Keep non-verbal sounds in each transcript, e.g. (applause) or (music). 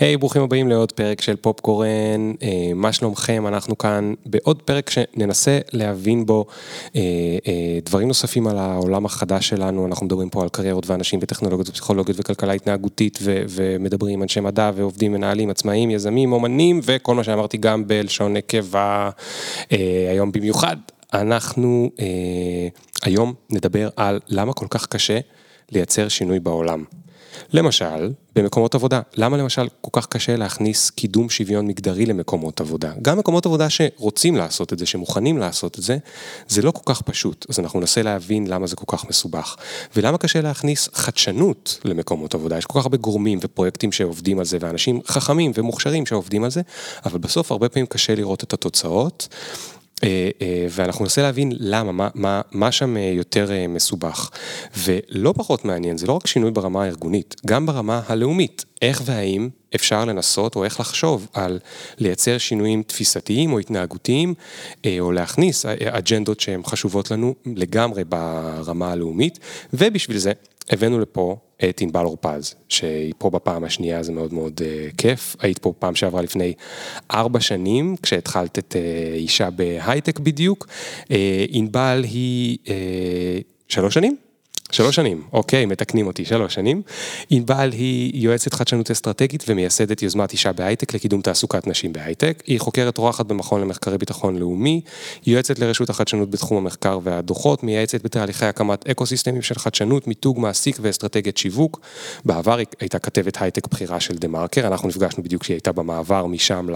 היי, hey, ברוכים הבאים לעוד פרק של פופקורן, uh, מה שלומכם? אנחנו כאן בעוד פרק שננסה להבין בו uh, uh, דברים נוספים על העולם החדש שלנו, אנחנו מדברים פה על קריירות ואנשים וטכנולוגיות ופסיכולוגיות וכלכלה התנהגותית ו- ומדברים עם אנשי מדע ועובדים, מנהלים, עצמאים, יזמים, אומנים וכל מה שאמרתי גם בלשון נקבה, uh, היום במיוחד. אנחנו uh, היום נדבר על למה כל כך קשה לייצר שינוי בעולם. למשל, במקומות עבודה. למה למשל כל כך קשה להכניס קידום שוויון מגדרי למקומות עבודה? גם מקומות עבודה שרוצים לעשות את זה, שמוכנים לעשות את זה, זה לא כל כך פשוט. אז אנחנו ננסה להבין למה זה כל כך מסובך. ולמה קשה להכניס חדשנות למקומות עבודה? יש כל כך הרבה גורמים ופרויקטים שעובדים על זה, ואנשים חכמים ומוכשרים שעובדים על זה, אבל בסוף הרבה פעמים קשה לראות את התוצאות. אה, אה, ואנחנו ננסה להבין למה, מה, מה, מה שם אה, יותר מסובך. ולא פחות מעניין, זה לא רק שינוי ברמה הארגונית, גם ברמה הלאומית. איך והאם אפשר לנסות או איך לחשוב על לייצר שינויים תפיסתיים או התנהגותיים, או להכניס אג'נדות שהן חשובות לנו לגמרי ברמה הלאומית, ובשביל זה הבאנו לפה את ענבל אורפז, שהיא פה בפעם השנייה, זה מאוד מאוד uh, כיף. היית פה פעם שעברה לפני ארבע שנים, כשהתחלת את uh, אישה בהייטק בדיוק. Uh, ענבל היא uh, שלוש שנים? שלוש שנים, אוקיי, מתקנים אותי, שלוש שנים. ענבל היא יועצת חדשנות אסטרטגית ומייסדת יוזמת אישה בהייטק לקידום תעסוקת נשים בהייטק. היא חוקרת אורחת במכון למחקרי ביטחון לאומי, יועצת לרשות החדשנות בתחום המחקר והדוחות, מייעצת בתהליכי הקמת אקו-סיסטמים של חדשנות, מיתוג מעסיק ואסטרטגיית שיווק. בעבר היא הייתה כתבת הייטק בכירה של דה מרקר, אנחנו נפגשנו בדיוק כשהיא הייתה במעבר משם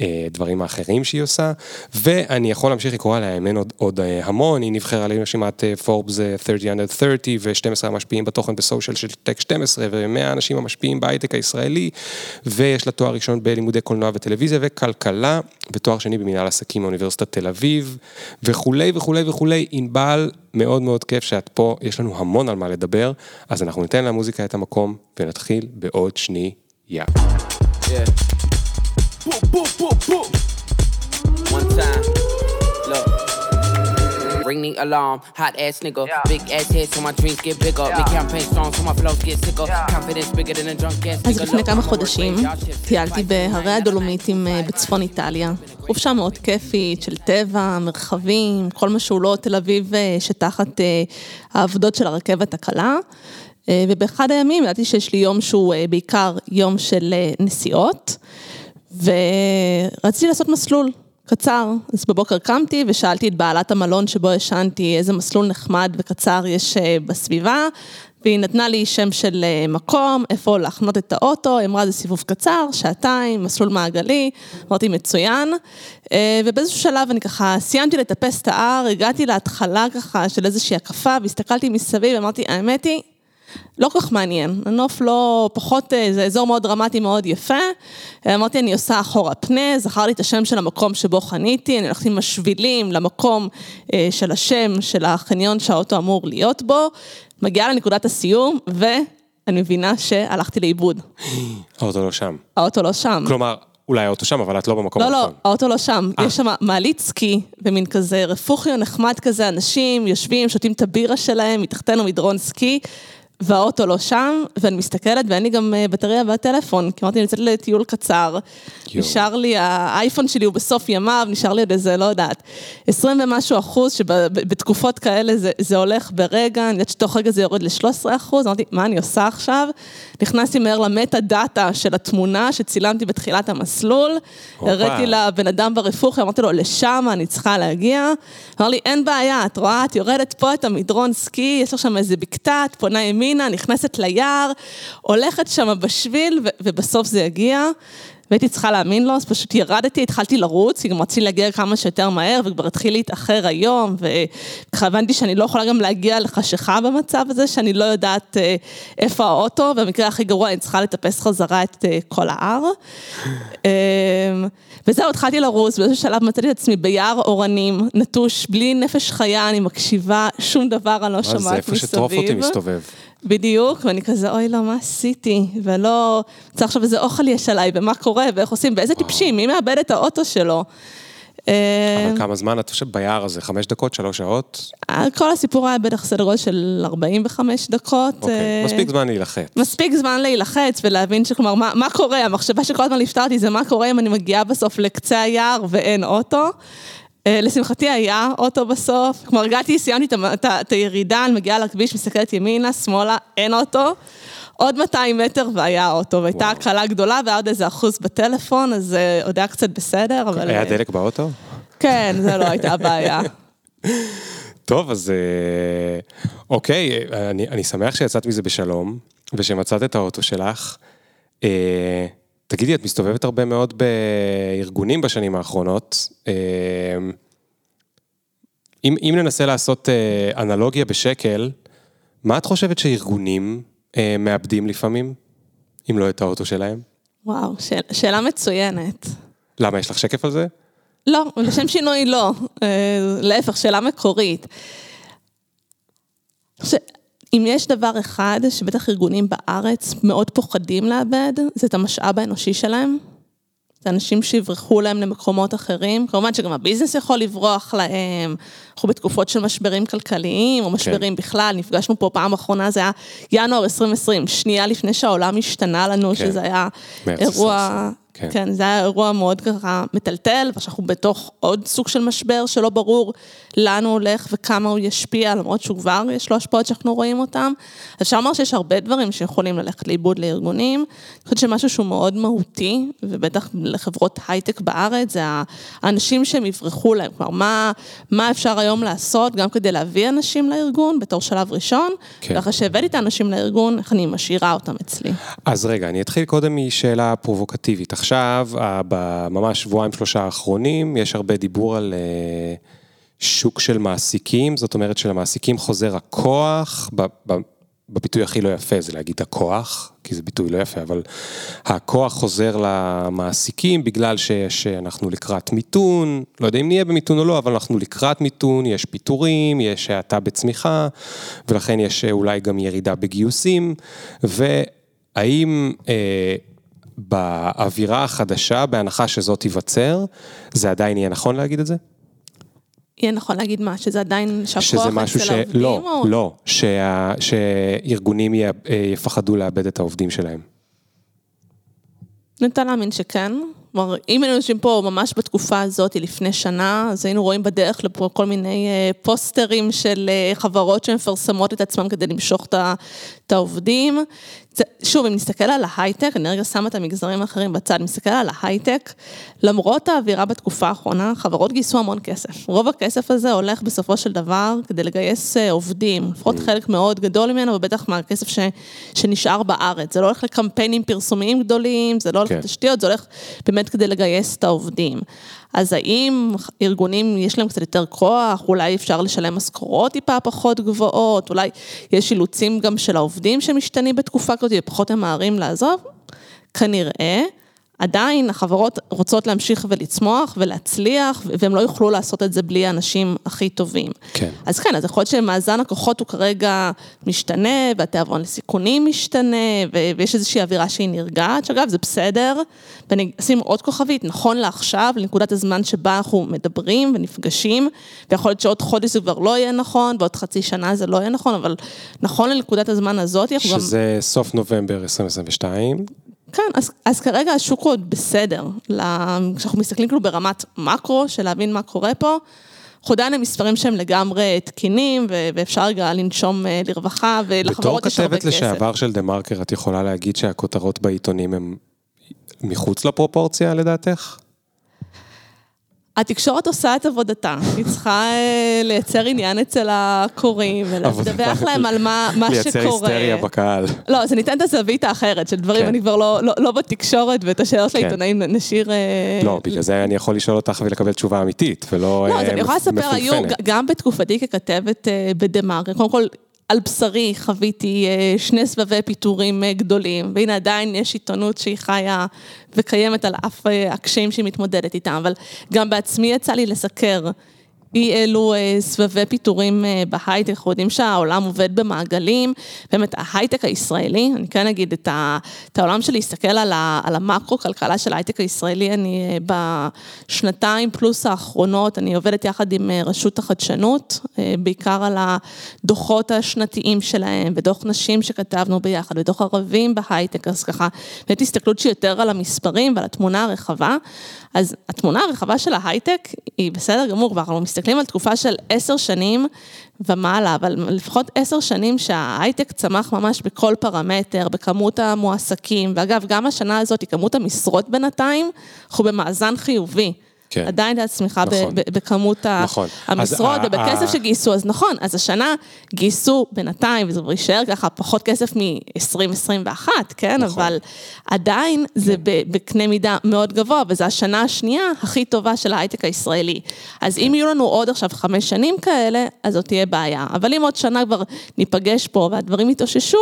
לדברים האחרים שהיא עושה, ואני יכול להמשיך לקרוא עליה, עוד, עוד אה, המון, היא נבחרה לרשימת פורבס 30 under 30. ו-12 המשפיעים בתוכן בסושיאל של טק 12 ו-100 אנשים המשפיעים בהייטק הישראלי ויש לה תואר ראשון בלימודי קולנוע וטלוויזיה וכלכלה ותואר שני במנהל עסקים מאוניברסיטת תל אביב וכולי וכולי וכולי. ענבל, מאוד מאוד כיף שאת פה, יש לנו המון על מה לדבר, אז אנחנו ניתן למוזיקה את המקום ונתחיל בעוד שנייה. Yeah. One time. Ring the alarm. Hot ass nigga, yeah. big ass head so my dreams get bigger. Yeah. Big campaign songs so my flows get sicker. Yeah. Confidence bigger than a drunk ass nigga. אז לפני כמה חודשים טיילתי בהרי הדולומיטים בצפון איטליה. חופשה מאוד כיפית של טבע, מרחבים, כל מה שהוא לא תל אביב שתחת העבודות של הרכבת הקלה. ובאחד הימים ידעתי שיש לי יום שהוא בעיקר יום של נסיעות, ורציתי לעשות מסלול. קצר, אז בבוקר קמתי ושאלתי את בעלת המלון שבו ישנתי איזה מסלול נחמד וקצר יש אה, בסביבה, והיא נתנה לי שם של אה, מקום, איפה להחנות את האוטו, היא אמרה זה סיבוב קצר, שעתיים, מסלול מעגלי, אמרתי מצוין, אה, ובאיזשהו שלב אני ככה סיימתי לטפס את ההר, הגעתי להתחלה ככה של איזושהי הקפה והסתכלתי מסביב, אמרתי האמת היא, לא כל כך מעניין, הנוף לא, פחות, אה, זה אזור מאוד דרמטי, מאוד יפה. אמרתי, אני עושה אחורה פנה, זכר לי את השם של המקום שבו חניתי, אני הולכת עם השבילים למקום אה, של השם של החניון שהאוטו אמור להיות בו, מגיעה לנקודת הסיום, ואני מבינה שהלכתי לאיבוד. האוטו לא שם. האוטו לא שם. כלומר... אולי האוטו שם, אבל את לא במקום הנכון. לא, לא, האוטו לא שם. 아. יש שם מעלית סקי, ומין כזה רפוכיו נחמד כזה, אנשים יושבים, שותים את הבירה שלהם, מתחתנו מדרון סקי, והאוטו לא שם, ואני מסתכלת ואין לי גם אה, בטריה בטלפון, כי אמרתי, אני יוצאת לטיול קצר, נשאר לי, האייפון שלי הוא בסוף ימיו, נשאר לי עוד איזה, לא יודעת, 20 ומשהו אחוז, שבתקופות כאלה זה, זה הולך ברגע, אני יודעת שתוך רגע זה יורד ל-13 אחוז, אמרתי, מה אני עושה עכשיו? נכנסתי מהר למטה דאטה של התמונה שצילמתי בתחילת המסלול, הראיתי לבן אדם ברפוך, אמרתי לו, לשם אני צריכה להגיע, אמר לי, אין בעיה, את רואה, את יורדת פה את המדרון סקי, יש לך שם איזה בקתה, את פונה ימינה, נכנסת ליער, הולכת שם בשביל, ובסוף זה יגיע. והייתי צריכה להאמין לו, אז פשוט ירדתי, התחלתי לרוץ, כי גם רציתי להגיע כמה שיותר מהר, וכבר התחיל להתאחר היום, וככה הבנתי שאני לא יכולה גם להגיע לחשיכה במצב הזה, שאני לא יודעת אה, איפה האוטו, במקרה הכי גרוע אני צריכה לטפס חזרה את אה, כל ההר. (laughs) אמ, וזהו, התחלתי לרוץ, באיזשהו שלב מצאתי את עצמי ביער אורנים, נטוש, בלי נפש חיה, אני מקשיבה, שום דבר אני לא שומעת מסביב. זה איפה שטרופוטי מסתובב. בדיוק, ואני כזה, אוי לא, מה עשיתי? ולא, צריך עכשיו איזה אוכל יש עליי, ומה קורה, ואיך עושים, ואיזה טיפשים, מי מאבד את האוטו שלו? אה, אבל כמה זמן את חושבת ביער הזה? חמש דקות? שלוש שעות? כל הסיפור היה בטח סדר גודל של 45 דקות. אוקיי, אה, מספיק זמן להילחץ. מספיק זמן להילחץ ולהבין שכלומר, מה, מה קורה? המחשבה שכל הזמן אותי זה מה קורה אם אני מגיעה בסוף לקצה היער ואין אוטו. אה, לשמחתי היה אוטו בסוף, כלומר הגעתי, סיימתי את הירידה, אני מגיעה לכביש, מסתכלת ימינה, שמאלה, אין אוטו. עוד 200 מטר והיה אוטו, והייתה. הקלה גדולה והיה עוד איזה אחוז בטלפון, אז אה, עוד היה קצת בסדר, אבל... היה אה, דלק באוטו? כן, זה לא הייתה הבעיה. (laughs) טוב, אז אוקיי, אני, אני שמח שיצאת מזה בשלום, ושמצאת את האוטו שלך. אה, תגידי, את מסתובבת הרבה מאוד בארגונים בשנים האחרונות. אה, אם, אם ננסה לעשות אה, אנלוגיה בשקל, מה את חושבת שארגונים אה, מאבדים לפעמים, אם לא את האוטו שלהם? וואו, שאל, שאלה מצוינת. למה, יש לך שקף על זה? לא, לשם שינוי לא. להפך, שאלה מקורית. ש... אם יש דבר אחד שבטח ארגונים בארץ מאוד פוחדים לאבד, זה את המשאב האנושי שלהם. זה אנשים שיברחו להם למקומות אחרים, כמובן שגם הביזנס יכול לברוח להם, אנחנו בתקופות של משברים כלכליים, או משברים כן. בכלל, נפגשנו פה פעם אחרונה, זה היה ינואר 2020, שנייה לפני שהעולם השתנה לנו, כן. שזה היה אירוע, 2020, כן. כן, זה היה אירוע מאוד ככה מטלטל, ושאנחנו בתוך עוד סוג של משבר שלא ברור לאן הוא הולך וכמה הוא ישפיע, למרות שהוא כבר יש לו השפעות שאנחנו רואים אותם. אז אפשר לומר שיש הרבה דברים שיכולים ללכת לאיבוד לארגונים. אני חושבת שמשהו שהוא מאוד מהותי, ובטח לחברות הייטק בארץ, זה האנשים שהם יברחו להם. כלומר, מה, מה אפשר היום לעשות גם כדי להביא אנשים לארגון בתור שלב ראשון, כן. ואחרי שהבאתי את האנשים לארגון, איך אני משאירה אותם אצלי. אז רגע, אני אתחיל קודם משאלה פרובוקטיבית. עכשיו, ה- בממש שבועיים שלושה האחרונים, יש הרבה דיבור על אה, שוק של מעסיקים, זאת אומרת שלמעסיקים חוזר הכוח, בביטוי הכי לא יפה זה להגיד הכוח, כי זה ביטוי לא יפה, אבל הכוח חוזר למעסיקים בגלל שיש, אנחנו לקראת מיתון, לא יודע אם נהיה במיתון או לא, אבל אנחנו לקראת מיתון, יש פיטורים, יש האטה בצמיחה, ולכן יש אה, אולי גם ירידה בגיוסים, והאם אה, באווירה החדשה, בהנחה שזאת תיווצר, זה עדיין יהיה נכון להגיד את זה? יהיה נכון להגיד מה, שזה עדיין, שהכוח שזה משהו אצל ש... העובדים? לא, או... לא, שה... שארגונים י... יפחדו לאבד את העובדים שלהם. נוטה להאמין שכן. כלומר, אם היינו יושבים פה ממש בתקופה הזאת, לפני שנה, אז היינו רואים בדרך לפה כל מיני אה, פוסטרים של אה, חברות שמפרסמות את עצמם כדי למשוך את העובדים. זה, שוב, אם נסתכל על ההייטק, אני רגע שמה את המגזרים האחרים בצד, נסתכל על ההייטק, למרות האווירה בתקופה האחרונה, חברות גייסו המון כסף. רוב הכסף הזה הולך בסופו של דבר כדי לגייס אה, עובדים, לפחות חלק מאוד גדול ממנו, ובטח מהכסף ש, שנשאר בארץ. זה לא הולך לקמפיינים פרסומיים גדולים, זה לא הולך כן. לתשתיות, זה הולך באמת כדי לגייס את העובדים. אז האם ארגונים יש להם קצת יותר כוח, אולי אפשר לשלם משכורות טיפה פחות גבוהות, אולי יש אילוצים גם של העובדים שמשתנים בתקופה כזאת ופחות ממהרים לעזוב? כנראה. עדיין החברות רוצות להמשיך ולצמוח ולהצליח, והם לא יוכלו לעשות את זה בלי האנשים הכי טובים. כן. אז כן, אז יכול להיות שמאזן הכוחות הוא כרגע משתנה, והתיאבון לסיכונים משתנה, ויש איזושהי אווירה שהיא נרגעת, שאגב, זה בסדר, ואני אשים עוד כוכבית, נכון לעכשיו, לנקודת הזמן שבה אנחנו מדברים ונפגשים, ויכול להיות שעוד חודש זה כבר לא יהיה נכון, ועוד חצי שנה זה לא יהיה נכון, אבל נכון לנקודת הזמן הזאת, אנחנו גם... שזה סוף נובמבר 2022. כן, אז, אז כרגע השוק הוא עוד בסדר. ל- כשאנחנו מסתכלים כאילו ברמת מקרו, של להבין מה קורה פה, אנחנו עדיין עם מספרים שהם לגמרי תקינים, ו- ואפשר רגע לנשום אה, לרווחה, בתור ולחברות יש הרבה כתבת כסף. לשעבר של דה מרקר, את יכולה להגיד שהכותרות בעיתונים הן מחוץ לפרופורציה לדעתך? התקשורת עושה את עבודתה, היא צריכה אה, לייצר עניין אצל הקוראים, ולדווח להם על מה, מה שקורה. לייצר היסטריה בקהל. לא, אז אני אתן את הזווית האחרת של דברים, כן. אני כבר לא, לא, לא בתקשורת, ואת השאלות כן. העיתונאים נשאיר... אה, לא, בגלל זה אני יכול לשאול אותך ולקבל תשובה אמיתית, ולא לא, אז אה, אני יכולה לספר, היו. גם בתקופתי ככתבת בדה-מרקר, קודם כל, על בשרי חוויתי אה, שני סבבי פיטורים אה, גדולים, והנה עדיין יש עיתונות שהיא חיה וקיימת על אף אה, הקשיים שהיא מתמודדת איתם, אבל גם בעצמי יצא לי לסקר אי אלו אה, סבבי פיטורים אה, בהייטק, אנחנו יודעים שהעולם עובד במעגלים, באמת ההייטק הישראלי, אני כן אגיד את, ה, את העולם של להסתכל על, ה, על המקרו-כלכלה של ההייטק הישראלי, אני אה, בשנתיים פלוס האחרונות, אני עובדת יחד עם רשות החדשנות, בעיקר על הדוחות השנתיים שלהם, ודוח נשים שכתבנו ביחד, ודוח ערבים בהייטק, אז ככה, באמת הסתכלות שהיא יותר על המספרים ועל התמונה הרחבה. אז התמונה הרחבה של ההייטק היא בסדר גמור, ואנחנו מסתכלים על תקופה של עשר שנים ומעלה, אבל לפחות עשר שנים שההייטק צמח ממש בכל פרמטר, בכמות המועסקים, ואגב, גם השנה הזאת, כמות המשרות בינתיים, אנחנו במאזן חיובי. כן. עדיין הייתה צמיחה נכון. בכמות נכון. המשרות אז, ובכסף ה... שגייסו, אז נכון, אז השנה גייסו בינתיים, וזה כבר יישאר ככה פחות כסף מ-2021, כן? נכון. אבל עדיין כן. זה בקנה מידה מאוד גבוה, וזו השנה השנייה הכי טובה של ההייטק הישראלי. אז כן. אם יהיו לנו עוד עכשיו חמש שנים כאלה, אז זאת תהיה בעיה. אבל אם עוד שנה כבר ניפגש פה והדברים יתאוששו,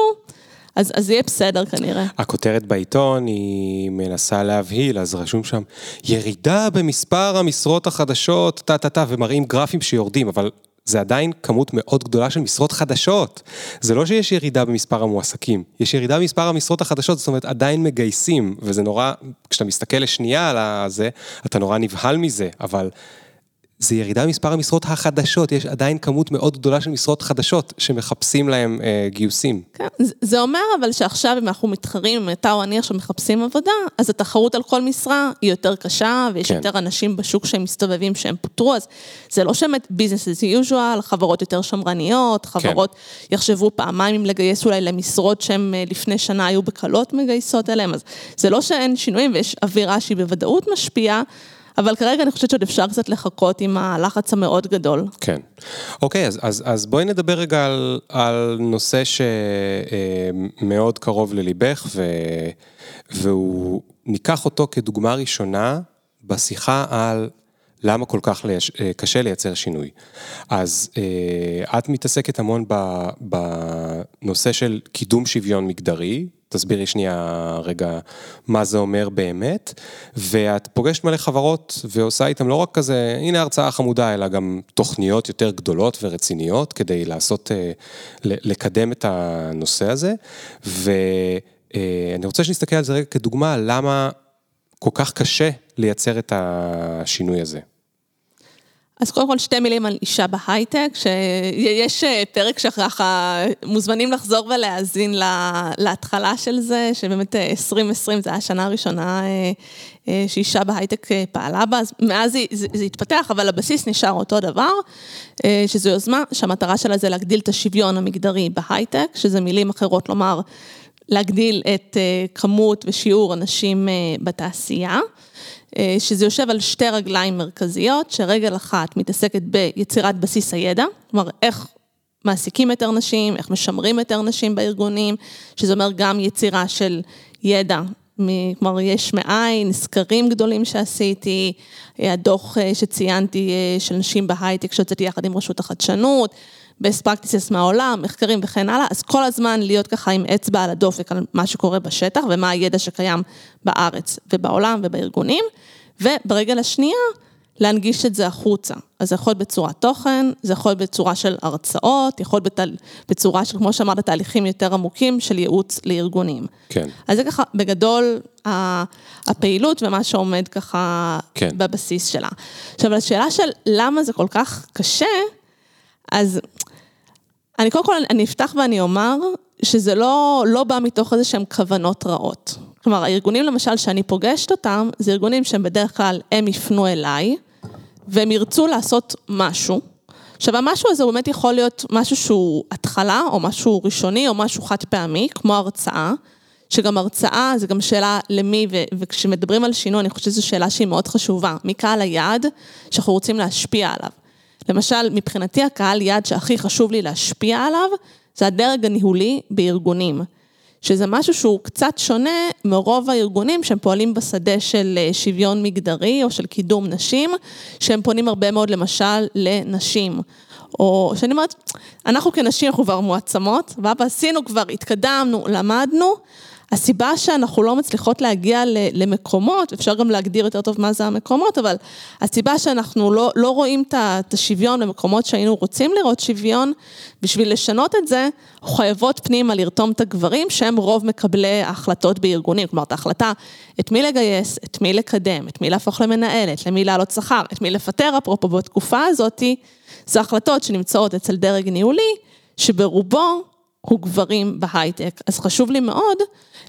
אז, אז יהיה בסדר כנראה. הכותרת בעיתון היא מנסה להבהיל, אז רשום שם, ירידה במספר המשרות החדשות, טה-טה-טה, ומראים גרפים שיורדים, אבל זה עדיין כמות מאוד גדולה של משרות חדשות. זה לא שיש ירידה במספר המועסקים, יש ירידה במספר המשרות החדשות, זאת אומרת עדיין מגייסים, וזה נורא, כשאתה מסתכל לשנייה על זה, אתה נורא נבהל מזה, אבל זה ירידה במספר המשרות החדשות, יש עדיין כמות מאוד גדולה של משרות חדשות שמחפשים להם אה, גיוסים. כן, זה אומר אבל שעכשיו אם אנחנו מתחרים, אם אתה או אני עכשיו מחפשים עבודה, אז התחרות על כל משרה היא יותר קשה, ויש כן. יותר אנשים בשוק שהם מסתובבים שהם פוטרו, אז זה לא שבאמת business as usual, חברות יותר שמרניות, כן. חברות כן. יחשבו פעמיים אם לגייס אולי למשרות שהן אה, לפני שנה היו בקלות מגייסות אליהם, אז זה לא שאין שינויים ויש אווירה שהיא בוודאות משפיעה. אבל כרגע אני חושבת שעוד אפשר קצת לחכות עם הלחץ המאוד גדול. כן. אוקיי, אז, אז, אז בואי נדבר רגע על, על נושא שמאוד אה, קרוב לליבך, ו, והוא, ניקח אותו כדוגמה ראשונה בשיחה על למה כל כך ליש, אה, קשה לייצר שינוי. אז אה, את מתעסקת המון בנושא של קידום שוויון מגדרי, תסבירי שנייה רגע מה זה אומר באמת, ואת פוגשת מלא חברות ועושה איתם לא רק כזה, הנה הרצאה חמודה, אלא גם תוכניות יותר גדולות ורציניות כדי לעשות, אה, לקדם את הנושא הזה, ואני רוצה שנסתכל על זה רגע כדוגמה, למה כל כך קשה לייצר את השינוי הזה. אז קודם כל שתי מילים על אישה בהייטק, שיש אה, פרק שככה מוזמנים לחזור ולהאזין להתחלה של זה, שבאמת 2020 אה, היה השנה הראשונה אה, שאישה בהייטק פעלה בה, אז מאז זה, זה, זה התפתח, אבל הבסיס נשאר אותו דבר, שזו יוזמה שהמטרה שלה זה להגדיל את השוויון המגדרי בהייטק, שזה מילים אחרות לומר, להגדיל את כמות ושיעור הנשים בתעשייה. אה, שזה יושב על שתי רגליים מרכזיות, שרגל אחת מתעסקת ביצירת בסיס הידע, כלומר איך מעסיקים יותר נשים, איך משמרים יותר נשים בארגונים, שזה אומר גם יצירה של ידע, כלומר יש מאין, סקרים גדולים שעשיתי, הדוח אה, שציינתי אה, של נשים בהייטק שהוצאתי יחד עם רשות החדשנות, best practices מהעולם, מחקרים וכן הלאה, אז כל הזמן להיות ככה עם אצבע על הדופק על מה שקורה בשטח ומה הידע שקיים בארץ ובעולם ובארגונים, וברגל השנייה, להנגיש את זה החוצה. אז זה יכול להיות בצורת תוכן, זה יכול להיות בצורה של הרצאות, יכול להיות בתל... בצורה של, כמו שאמרת, תהליכים יותר עמוקים של ייעוץ לארגונים. כן. אז זה ככה, בגדול, הפעילות ומה שעומד ככה כן. בבסיס שלה. עכשיו, השאלה של למה זה כל כך קשה, אז אני קודם כל, אני אפתח ואני אומר שזה לא, לא בא מתוך איזה שהם כוונות רעות. כלומר, הארגונים למשל שאני פוגשת אותם, זה ארגונים שהם בדרך כלל, הם יפנו אליי, והם ירצו לעשות משהו. עכשיו, המשהו הזה באמת יכול להיות משהו שהוא התחלה, או משהו ראשוני, או משהו חד פעמי, כמו הרצאה, שגם הרצאה זה גם שאלה למי, ו- וכשמדברים על שינוי, אני חושבת שזו שאלה שהיא מאוד חשובה. מי קהל היעד שאנחנו רוצים להשפיע עליו? למשל, מבחינתי הקהל יעד שהכי חשוב לי להשפיע עליו, זה הדרג הניהולי בארגונים. שזה משהו שהוא קצת שונה מרוב הארגונים שהם פועלים בשדה של אה, שוויון מגדרי או של קידום נשים, שהם פונים הרבה מאוד למשל לנשים. או שאני אומרת, אנחנו כנשים אנחנו כבר מועצמות, ואבא עשינו כבר, התקדמנו, למדנו, הסיבה שאנחנו לא מצליחות להגיע למקומות, אפשר גם להגדיר יותר טוב מה זה המקומות, אבל הסיבה שאנחנו לא, לא רואים את השוויון במקומות שהיינו רוצים לראות שוויון, בשביל לשנות את זה, חייבות פנימה לרתום את הגברים שהם רוב מקבלי ההחלטות בארגונים, כלומר את ההחלטה את מי לגייס, את מי לקדם, את מי להפוך למנהלת, למי לעלות שכר, את מי לפטר, אפרופו בתקופה הזאתי, זה החלטות שנמצאות אצל דרג ניהולי, שברובו הוא גברים בהייטק. אז חשוב לי מאוד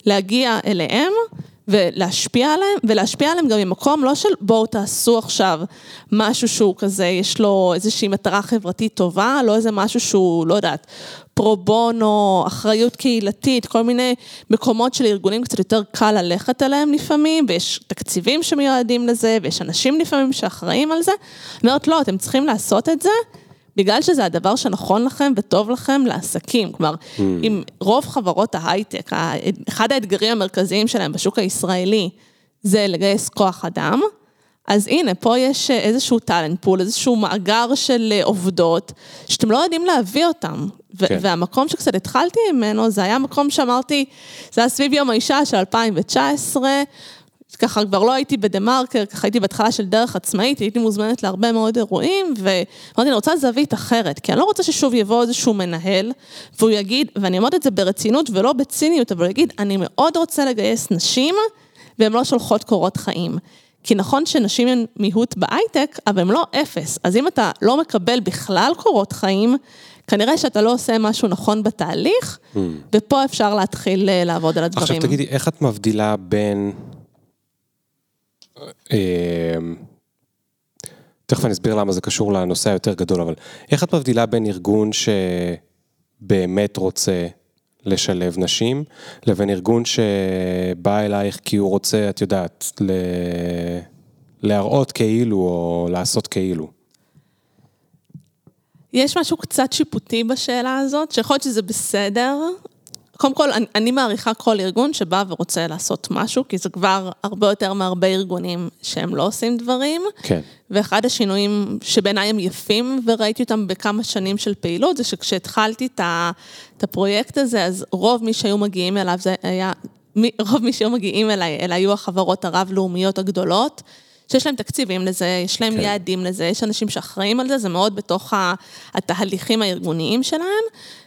להגיע אליהם ולהשפיע עליהם, ולהשפיע עליהם גם ממקום לא של בואו תעשו עכשיו משהו שהוא כזה, יש לו איזושהי מטרה חברתית טובה, לא איזה משהו שהוא, לא יודעת, פרו בונו, אחריות קהילתית, כל מיני מקומות של ארגונים קצת יותר קל ללכת אליהם לפעמים, ויש תקציבים שמיועדים לזה, ויש אנשים לפעמים שאחראים על זה. אומרת, לא, אתם צריכים לעשות את זה. בגלל שזה הדבר שנכון לכם וטוב לכם לעסקים. כלומר, mm. אם רוב חברות ההייטק, אחד האתגרים המרכזיים שלהם בשוק הישראלי זה לגייס כוח אדם, אז הנה, פה יש איזשהו טאלנט פול, איזשהו מאגר של עובדות, שאתם לא יודעים להביא אותם. כן. והמקום שקצת התחלתי ממנו, זה היה מקום שאמרתי, זה היה סביב יום האישה של 2019, ככה כבר לא הייתי בדה מרקר, ככה הייתי בהתחלה של דרך עצמאית, הייתי מוזמנת להרבה מאוד אירועים, ואמרתי, אני רוצה זווית אחרת, כי אני לא רוצה ששוב יבוא איזשהו מנהל, והוא יגיד, ואני אומרת את זה ברצינות ולא בציניות, אבל הוא יגיד, אני מאוד רוצה לגייס נשים, והן לא שולחות קורות חיים. כי נכון שנשים הן מיעוט בהייטק, אבל הן לא אפס. אז אם אתה לא מקבל בכלל קורות חיים, כנראה שאתה לא עושה משהו נכון בתהליך, mm. ופה אפשר להתחיל אה, לעבוד על הדברים. עכשיו תגידי, איך את מבדילה בין... אמ, תכף אני אסביר למה זה קשור לנושא היותר גדול, אבל איך את מבדילה בין ארגון שבאמת רוצה לשלב נשים, לבין ארגון שבא אלייך כי הוא רוצה, את יודעת, ל... להראות כאילו או לעשות כאילו? יש משהו קצת שיפוטי בשאלה הזאת, שיכול להיות שזה בסדר, קודם כל, אני, אני מעריכה כל ארגון שבא ורוצה לעשות משהו, כי זה כבר הרבה יותר מהרבה ארגונים שהם לא עושים דברים. כן. ואחד השינויים שבעיניי הם יפים, וראיתי אותם בכמה שנים של פעילות, זה שכשהתחלתי את הפרויקט הזה, אז רוב מי שהיו מגיעים אליו, זה היה, רוב מי שהיו מגיעים אליי, אלה היו החברות הרב-לאומיות הגדולות. שיש להם תקציבים לזה, יש להם כן. יעדים לזה, יש אנשים שאחראים על זה, זה מאוד בתוך התהליכים הארגוניים שלהם.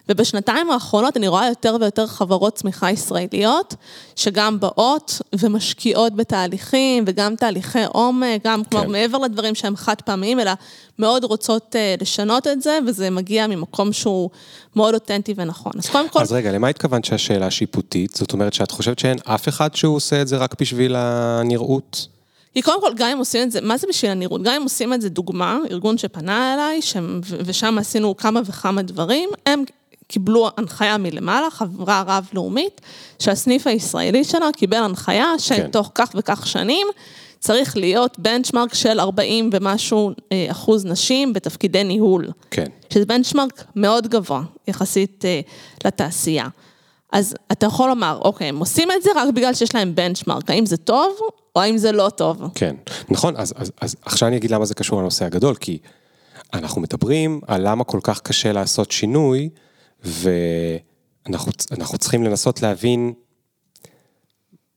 ובשנתיים האחרונות אני רואה יותר ויותר חברות צמיחה ישראליות, שגם באות ומשקיעות בתהליכים, וגם תהליכי עומק, גם כן. כלומר מעבר לדברים שהם חד פעמיים, אלא מאוד רוצות uh, לשנות את זה, וזה מגיע ממקום שהוא מאוד אותנטי ונכון. אז קודם כל... אז רגע, למה התכוונת שהשאלה שיפוטית? זאת אומרת שאת חושבת שאין אף אחד שהוא עושה את זה רק בשביל הנראות? כי קודם כל, גם אם עושים את זה, מה זה בשביל הנראות? גם אם עושים את זה דוגמה, ארגון שפנה אליי, שם, ושם עשינו כמה וכמה דברים, הם קיבלו הנחיה מלמעלה, חברה רב-לאומית, שהסניף הישראלי שלה קיבל הנחיה שתוך כן. כך וכך שנים צריך להיות בנצ'מרק של 40 ומשהו אה, אחוז נשים בתפקידי ניהול. כן. שזה בנצ'מרק מאוד גבוה יחסית אה, לתעשייה. אז אתה יכול לומר, אוקיי, הם עושים את זה רק בגלל שיש להם בנצ'מרק, האם זה טוב או האם זה לא טוב? כן, נכון, אז, אז, אז עכשיו אני אגיד למה זה קשור לנושא הגדול, כי אנחנו מדברים על למה כל כך קשה לעשות שינוי, ואנחנו צריכים לנסות להבין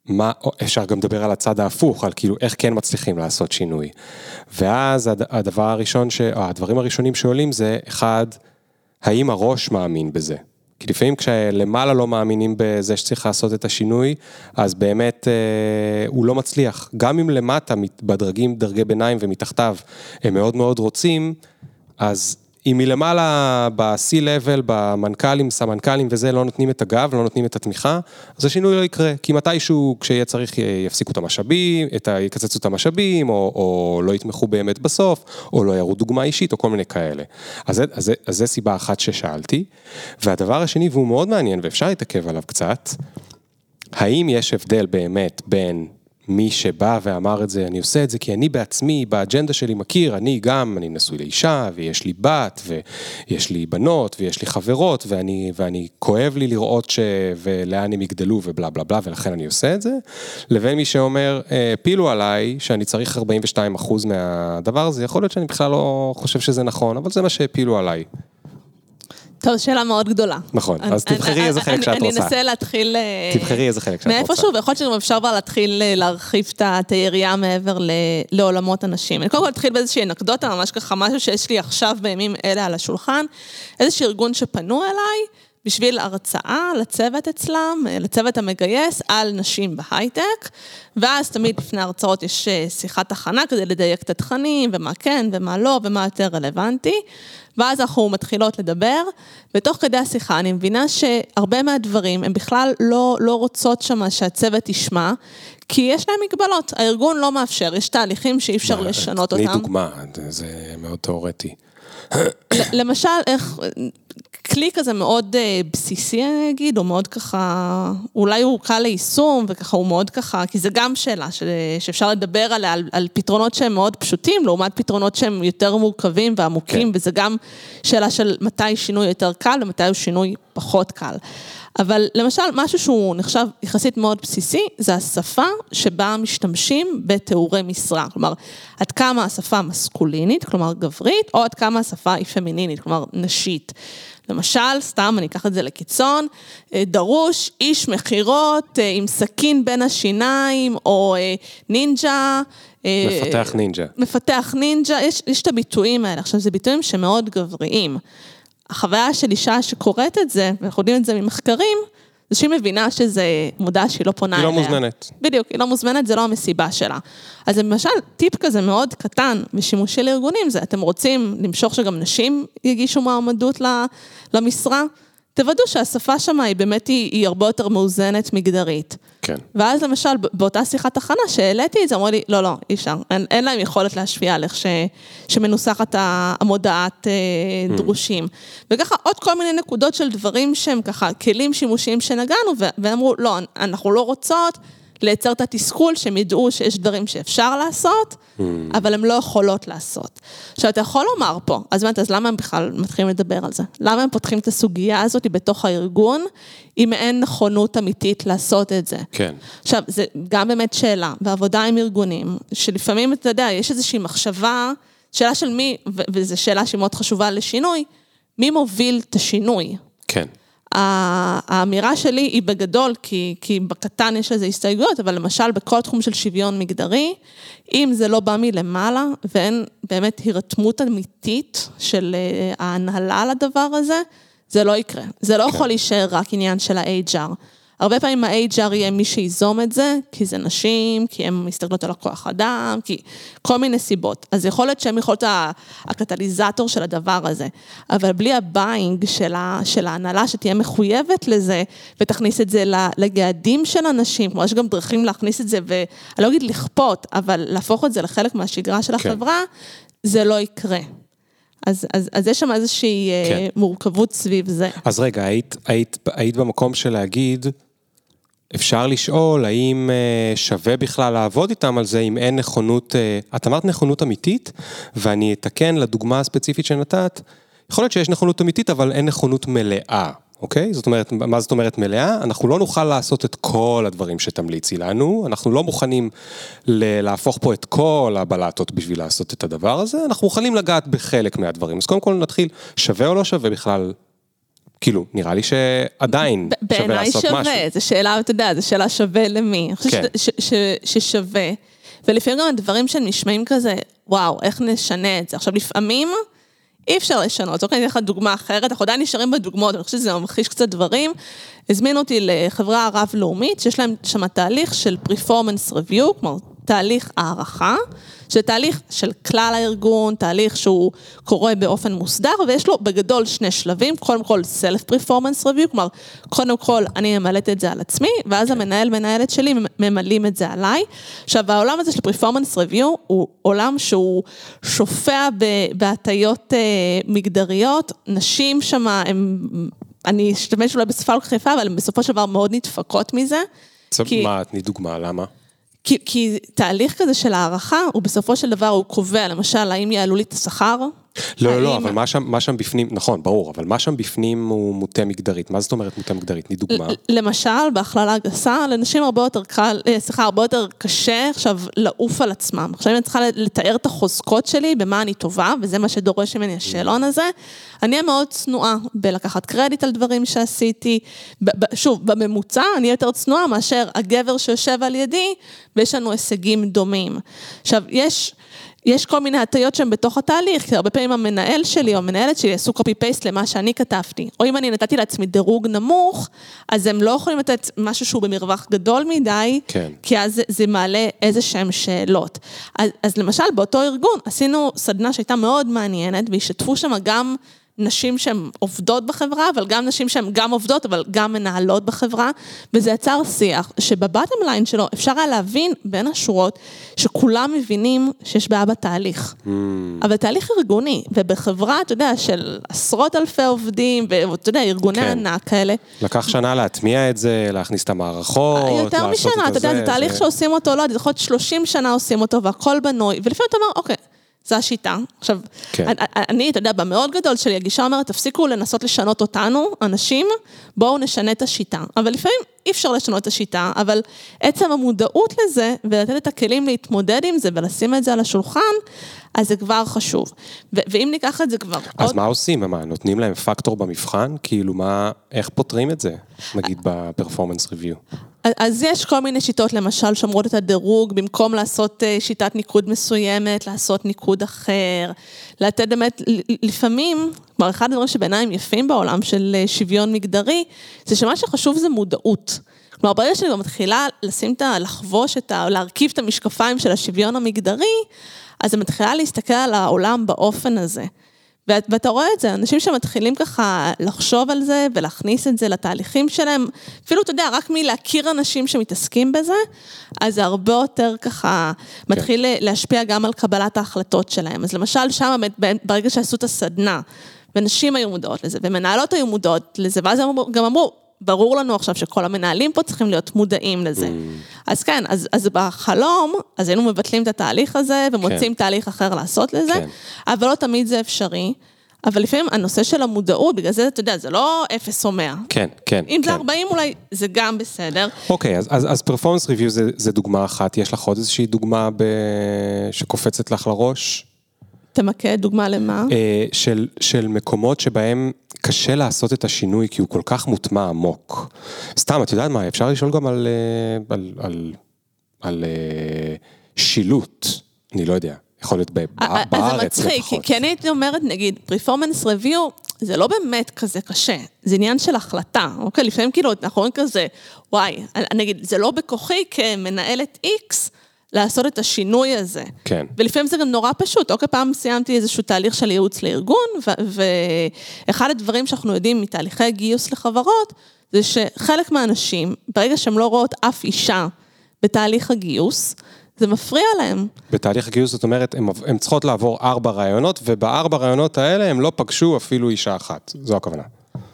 מה, אפשר גם לדבר על הצד ההפוך, על כאילו איך כן מצליחים לעשות שינוי. ואז הדבר הראשון, ש... הדברים הראשונים שעולים זה, אחד, האם הראש מאמין בזה? כי לפעמים כשלמעלה לא מאמינים בזה שצריך לעשות את השינוי, אז באמת אה, הוא לא מצליח. גם אם למטה, בדרגים, דרגי ביניים ומתחתיו, הם מאוד מאוד רוצים, אז אם מלמעלה ב-C-Level, במנכ"לים, סמנכ"לים וזה, לא נותנים את הגב, לא נותנים את התמיכה, אז השינוי לא יקרה. כי מתישהו, כשיהיה צריך, יפסיקו את המשאבים, את ה... יקצצו את המשאבים, או, או לא יתמכו באמת בסוף, או לא יראו דוגמה אישית, או כל מיני כאלה. אז, זה סיבה אחת ששאלתי. והדבר השני, והוא מאוד מעניין, ואפשר להתעכב עליו קצת, האם יש הבדל באמת בין מי שבא ואמר את זה, אני עושה את זה כי אני בעצמי, באג'נדה שלי מכיר, אני גם, אני נשוי לאישה, ויש לי בת, ויש לי בנות, ויש לי חברות, ואני, ואני כואב לי לראות ש... ולאן הם יגדלו ובלה בלה בלה, ולכן אני עושה את זה, לבין מי שאומר, הפילו עליי שאני צריך 42 אחוז מהדבר הזה, יכול להיות שאני בכלל לא חושב שזה נכון, אבל זה מה שהפילו עליי. טוב, שאלה מאוד גדולה. נכון, אז תבחרי איזה חלק שאת רוצה. אני אנסה להתחיל... אה, תבחרי איזה חלק שאת רוצה. מאיפשהו, ויכול להיות שגם אפשר כבר להתחיל אה, להרחיב את היריעה מעבר לעולמות הנשים. אני קודם כל אתחיל באיזושהי אנקדוטה, ממש ככה משהו שיש לי עכשיו בימים אלה על השולחן. איזשהו ארגון שפנו אליי. בשביל הרצאה לצוות אצלם, אה, לצוות המגייס, על נשים בהייטק, ואז תמיד לפני הרצאות יש שיחת הכנה כדי לדייק את התכנים, ומה כן ומה לא, ומה יותר רלוונטי. ואז אנחנו מתחילות לדבר, ותוך כדי השיחה אני מבינה שהרבה מהדברים הם בכלל לא, לא רוצות שמה שהצוות ישמע, כי יש להם מגבלות, הארגון לא מאפשר, יש תהליכים שאי אפשר לשנות אותם. תני דוגמה, זה מאוד תיאורטי. למשל, איך, כלי כזה מאוד אה, בסיסי, אני אגיד, הוא מאוד ככה, אולי הוא קל ליישום, וככה הוא מאוד ככה, כי זה גם שאלה ש, שאפשר לדבר עליה, על, על פתרונות שהם מאוד פשוטים, לעומת פתרונות שהם יותר מורכבים ועמוקים, כן. וזה גם שאלה של מתי שינוי יותר קל ומתי הוא שינוי פחות קל. אבל למשל, משהו שהוא נחשב יחסית מאוד בסיסי, זה השפה שבה משתמשים בתיאורי משרה. כלומר, עד כמה השפה מסקולינית, כלומר גברית, או עד כמה השפה היא פמינינית, כלומר נשית. למשל, סתם, אני אקח את זה לקיצון, אה, דרוש איש מכירות אה, עם סכין בין השיניים, או אה, נינג'ה. מפתח נינג'ה. מפתח נינג'ה, יש, יש את הביטויים האלה. עכשיו, זה ביטויים שמאוד גבריים. החוויה של אישה שקוראת את זה, ואנחנו יודעים את זה ממחקרים, זה שהיא מבינה שזה מודע שהיא לא פונה אליה. היא לא מוזמנת. בדיוק, היא לא מוזמנת, זה לא המסיבה שלה. אז למשל, טיפ כזה מאוד קטן ושימושי לארגונים, זה אתם רוצים למשוך שגם נשים יגישו מועמדות למשרה? תוודאו שהשפה שם היא באמת, היא, היא הרבה יותר מאוזנת מגדרית. כן. ואז למשל, באותה שיחת הכנה שהעליתי את זה, אמרו לי, לא, לא, אי אפשר, אין, אין להם יכולת להשפיע על איך ש, שמנוסחת המודעת אה, mm. דרושים. וככה עוד כל מיני נקודות של דברים שהם ככה כלים שימושיים שנגענו, ואמרו, לא, אנחנו לא רוצות. לייצר את התסכול, שהם ידעו שיש דברים שאפשר לעשות, mm. אבל הם לא יכולות לעשות. עכשיו, אתה יכול לומר פה, אז באמת, אז למה הם בכלל מתחילים לדבר על זה? למה הם פותחים את הסוגיה הזאת בתוך הארגון, אם אין נכונות אמיתית לעשות את זה? כן. עכשיו, זה גם באמת שאלה, בעבודה עם ארגונים, שלפעמים, אתה יודע, יש איזושהי מחשבה, שאלה של מי, וזו שאלה שהיא מאוד חשובה לשינוי, מי מוביל את השינוי? כן. האמירה שלי היא בגדול, כי, כי בקטן יש לזה הסתייגויות, אבל למשל בכל תחום של שוויון מגדרי, אם זה לא בא מלמעלה ואין באמת הירתמות אמיתית של אה, ההנהלה לדבר הזה, זה לא יקרה. זה לא כן. יכול להישאר רק עניין של ה-HR. הרבה פעמים ה-HR יהיה מי שיזום את זה, כי זה נשים, כי הן מסתכלות על הכוח אדם, כי כל מיני סיבות. אז יכול להיות שהם יכולות הקטליזטור של הדבר הזה, אבל בלי ה buy-in של, של ההנהלה שתהיה מחויבת לזה, ותכניס את זה ליעדים של אנשים, כמו יש גם דרכים להכניס את זה, ואני לא אגיד לכפות, אבל להפוך את זה לחלק מהשגרה של כן. החברה, זה לא יקרה. אז, אז, אז יש שם איזושהי אה, כן. מורכבות סביב זה. אז רגע, היית, היית, היית במקום של להגיד, אפשר לשאול האם אה, שווה בכלל לעבוד איתם על זה, אם אין נכונות, אה, את אמרת נכונות אמיתית, ואני אתקן לדוגמה הספציפית שנתת, יכול להיות שיש נכונות אמיתית, אבל אין נכונות מלאה. אוקיי? זאת אומרת, מה זאת אומרת מלאה? אנחנו לא נוכל לעשות את כל הדברים שתמליצי לנו, אנחנו לא מוכנים להפוך פה את כל הבלטות בשביל לעשות את הדבר הזה, אנחנו מוכנים לגעת בחלק מהדברים. אז קודם כל נתחיל, שווה או לא שווה בכלל כאילו, נראה לי שעדיין שווה לעשות שווה, משהו. בעיניי שווה, זו שאלה, אתה יודע, זו שאלה שווה למי. אני חושבת כן. ששווה, ולפעמים גם הדברים שנשמעים כזה, וואו, איך נשנה את זה. עכשיו, לפעמים... אי אפשר לשנות. אוקיי, אני אתן לך דוגמה אחרת, אנחנו עדיין נשארים בדוגמאות, אני חושבת שזה ממחיש קצת דברים. הזמינו אותי לחברה רב-לאומית, שיש להם שם תהליך של פרפורמנס review, כלומר, תהליך הערכה, שזה תהליך של כלל הארגון, תהליך שהוא קורה באופן מוסדר, ויש לו בגדול שני שלבים, קודם כל Self Performance Review, כלומר, קודם כל אני ממלאת את זה על עצמי, ואז המנהל, מנהלת שלי ממלאים את זה עליי. עכשיו, העולם הזה של Performance Review הוא עולם שהוא שופע בהטיות אה, מגדריות, נשים שם, הם, אני אשתמש אולי בשפה לא חיפה, אבל הן בסופו של דבר מאוד נדפקות מזה. כי... מה, תני דוגמה, למה? כי, כי תהליך כזה של הערכה, הוא בסופו של דבר, הוא קובע, למשל, האם יעלו לי את השכר, לא, לא, לא, אבל מה שם, מה שם בפנים, נכון, ברור, אבל מה שם בפנים הוא מוטה מגדרית. מה זאת אומרת מוטה מגדרית? תני דוגמה. למשל, בהכללה גסה, לנשים הרבה יותר קל, אה, סליחה, הרבה יותר קשה עכשיו לעוף על עצמם. עכשיו אם אני צריכה לתאר את החוזקות שלי, במה אני טובה, וזה מה שדורש ממני השאלון הזה, אני אהיה מאוד צנועה בלקחת קרדיט על דברים שעשיתי. שוב, בממוצע אני יותר צנועה מאשר הגבר שיושב על ידי, ויש לנו הישגים דומים. עכשיו, יש... יש כל מיני הטיות שהן בתוך התהליך, כי הרבה פעמים המנהל שלי או המנהלת שלי עשו פייסט למה שאני כתבתי. או אם אני נתתי לעצמי דירוג נמוך, אז הם לא יכולים לתת משהו שהוא במרווח גדול מדי, כן. כי אז זה, מעלה איזה שהם שאלות. אז, אז למשל, באותו ארגון עשינו סדנה שהייתה מאוד מעניינת, והשתתפו שם גם... נשים שהן עובדות בחברה, אבל גם נשים שהן גם עובדות, אבל גם מנהלות בחברה, וזה יצר שיח שבבטם ליין שלו אפשר היה להבין בין השורות שכולם מבינים שיש בעיה בתהליך. אבל תהליך ארגוני, ובחברה, אתה יודע, של עשרות אלפי עובדים, ואתה יודע, ארגוני כן. ענק כאלה, לקח שנה להטמיע את זה, להכניס את המערכות, יותר לעשות משנה, את אתה יודע, זה תהליך שעושים אותו, לא יודעת, יכול להיות 30 שנה עושים אותו והכל בנוי, ולפעמים אתה אומר, אוקיי, זו השיטה. עכשיו, כן. אני- אני, אתה יודע, במאוד גדול שלי, הגישה אומרת, תפסיקו לנסות לשנות אותנו, אנשים, בואו נשנה את השיטה. אבל לפעמים אי אפשר לשנות את השיטה, אבל עצם המודעות לזה, ולתת את הכלים להתמודד עם זה ולשים את זה על השולחן, אז זה כבר חשוב. ו- ואם ניקח את זה כבר אז עוד... מה עושים? מה, נותנים להם פקטור במבחן? כאילו, מה, איך פותרים את זה? נגיד בפרפורמנס ריוויו. אז יש כל מיני שיטות, למשל, שאומרות את הדירוג, במקום לעשות אה, שיטת ניקוד מסוימת, לעשות ניקוד אחר, לתת באמת, לפעמים, כלומר, אחד הדברים שבעיניי הם יפים בעולם של אה, שוויון מגדרי, זה שמה שחשוב זה מודעות. כלומר, ברגע שאני מתחילה לשים את ה... לחבוש את ה... להרכיב את המשקפיים של השוויון המגדרי, אז אני מתחילה להסתכל על העולם באופן הזה. ואת- ואתה רואה את זה, אנשים שמתחילים ככה לחשוב על זה ולהכניס את זה לתהליכים שלהם, אפילו, אתה יודע, רק מלהכיר אנשים שמתעסקים בזה, אז זה הרבה יותר ככה מתחיל להשפיע גם על קבלת ההחלטות שלהם. אז למשל, שם ברגע שעשו את הסדנה, ונשים היו מודעות לזה, ומנהלות היו מודעות לזה, ואז הם גם אמרו, ברור לנו עכשיו שכל המנהלים פה צריכים להיות מודעים לזה. אז כן, אז, אז בחלום, אז היינו מבטלים את התהליך הזה, ומוצאים כן. תהליך אחר לעשות לזה, כן. אבל לא תמיד זה אפשרי. אבל לפעמים הנושא של המודעות, בגלל זה, אתה יודע, זה לא אפס או מאה. כן, כן, אם כן. זה 40 אולי, זה גם בסדר. אוקיי, אז, אז, אז פרפורמנס ריוויו זה, זה דוגמה אחת, יש לך עוד איזושהי דוגמה ב... שקופצת לך לראש? תמקד דוגמה למה. אה, של, של מקומות שבהם קשה לעשות את השינוי כי הוא כל כך מוטמע עמוק. סתם, את יודעת מה, אפשר לשאול גם על, אה, על, על, על אה, שילוט, אני לא יודע, יכול להיות בארץ אז זה מצחיק, כי, לפחות. אני הייתי אומרת, נגיד, פרפורמנס review, זה לא באמת כזה קשה, זה עניין של החלטה, אוקיי? לפעמים כאילו, אנחנו רואים כזה, וואי, נגיד, זה לא בכוחי כמנהלת איקס. לעשות את השינוי הזה. כן. ולפעמים זה גם נורא פשוט. אוקיי, פעם סיימתי איזשהו תהליך של ייעוץ לארגון, ואחד הדברים שאנחנו יודעים מתהליכי גיוס לחברות, זה שחלק מהאנשים, ברגע שהן לא רואות אף אישה בתהליך הגיוס, זה מפריע להם. בתהליך הגיוס, זאת אומרת, הן צריכות לעבור ארבע רעיונות, ובארבע רעיונות האלה הם לא פגשו אפילו אישה אחת, זו הכוונה.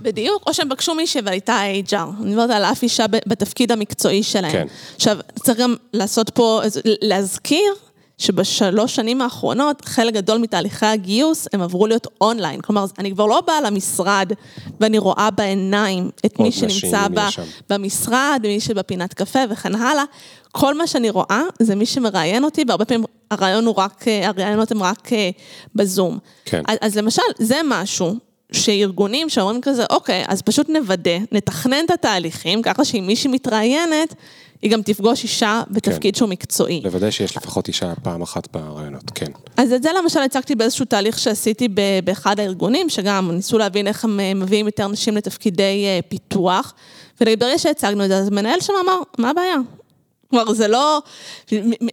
בדיוק, או שהם פגשו מישהי והייתה HR. אני מדברת על אף אישה בתפקיד המקצועי שלהם. כן. עכשיו, צריך גם לעשות פה, להזכיר שבשלוש שנים האחרונות, חלק גדול מתהליכי הגיוס, הם עברו להיות אונליין. כלומר, אני כבר לא באה למשרד ואני רואה בעיניים את מי שנמצא ב-. במשרד, מי שבפינת קפה וכן הלאה. כל מה שאני רואה זה מי שמראיין אותי, והרבה פעמים הרעיון הוא רק, אה, הראיונות הם רק אה, בזום. כן. אז, אז למשל, זה משהו שארגונים שאומרים כזה, אוקיי, אז פשוט נוודא, נתכנן את התהליכים, ככה שאם מישהי מתראיינת, היא גם תפגוש אישה בתפקיד שהוא מקצועי. לוודא שיש לפחות אישה פעם אחת ברעיונות, כן. אז את זה למשל הצגתי באיזשהו תהליך שעשיתי באחד הארגונים, שגם ניסו להבין איך הם אה, מביאים יותר נשים לתפקידי אה, פיתוח, וברגע שהצגנו את זה, אז המנהל שם אמר, מה הבעיה? כלומר, זה לא,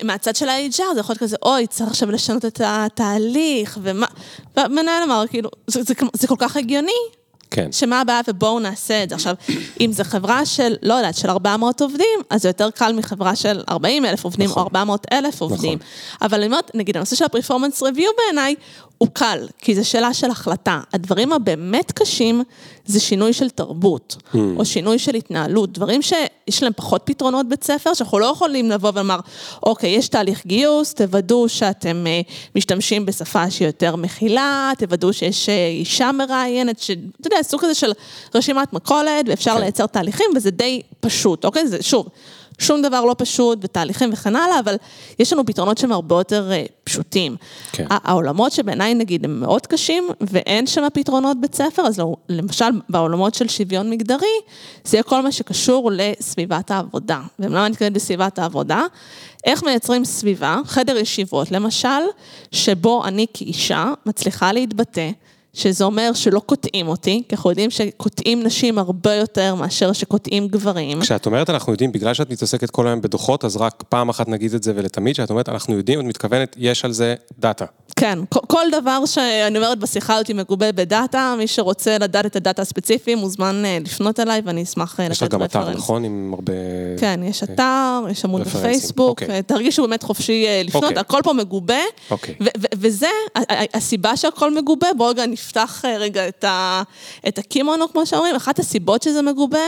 מהצד של ה-HR זה יכול להיות כזה, אוי, צריך עכשיו לשנות את התהליך, ומה, והמנהל אמר, כאילו, זה, זה, זה כל כך הגיוני, כן. שמה הבעיה ובואו נעשה את זה. עכשיו, אם זו חברה של, לא יודעת, של 400 עובדים, אז זה יותר קל מחברה של 40 אלף עובדים נכון. או 400 אלף עובדים. אבל אני אומרת, נגיד, הנושא של הפרפורמנס review בעיניי, הוא קל, כי זו שאלה של החלטה. הדברים הבאמת קשים זה שינוי של תרבות, Hmm. או שינוי של התנהלות, דברים שיש להם פחות פתרונות בית ספר, שאנחנו לא יכולים לבוא ולומר, אוקיי, יש תהליך גיוס, תוודאו שאתם אה, משתמשים בשפה שהיא יותר מכילה, תוודאו שיש אה, אישה מראיינת, שאתה יודע, סוג כזה של רשימת מכולת, ואפשר כן. לייצר תהליכים, וזה די פשוט, אוקיי? זה, שוב, שום דבר לא פשוט, ותהליכים וכן הלאה, אבל יש לנו פתרונות שהם הרבה יותר אה, פשוטים. כן. העולמות שבעיניי נגיד הם מאוד קשים, ואין שם פתרונות בית ספר, אז לא, למשל בעולמות של שוויון מגדרי, זה יהיה כל מה שקשור לסביבת העבודה. ולמה אני מתכוונת בסביבת העבודה? איך מייצרים סביבה, חדר ישיבות למשל, שבו אני כאישה מצליחה להתבטא. שזה אומר שלא קוטעים אותי, כי אנחנו יודעים שקוטעים נשים הרבה יותר מאשר שקוטעים גברים. כשאת אומרת אנחנו יודעים, בגלל שאת מתעסקת כל היום בדוחות, אז רק פעם אחת נגיד את זה ולתמיד, שאת אומרת אנחנו יודעים, את מתכוונת, יש על זה דאטה. כן, כל- דבר שאני אומרת בשיחה הזאת מגובה בדאטה, מי שרוצה לדעת את הדאטה הספציפי מוזמן אה, לפנות אליי ואני אשמח אה, לתת יש לך גם אתר, רפרנס. נכון? עם הרבה... כן, יש אתר, יש עמוד בפייסבוק, אוקיי. אה, תרגישו באמת חופשי אה, לפנות, אוקיי. הכל פה מגובה. אוקיי. ו- ו- וזה, הסיבה שהכל מגובה, בואו רגע נפתח אה, רגע את, ה- את הקימונו, כמו שאומרים, אחת הסיבות שזה מגובה,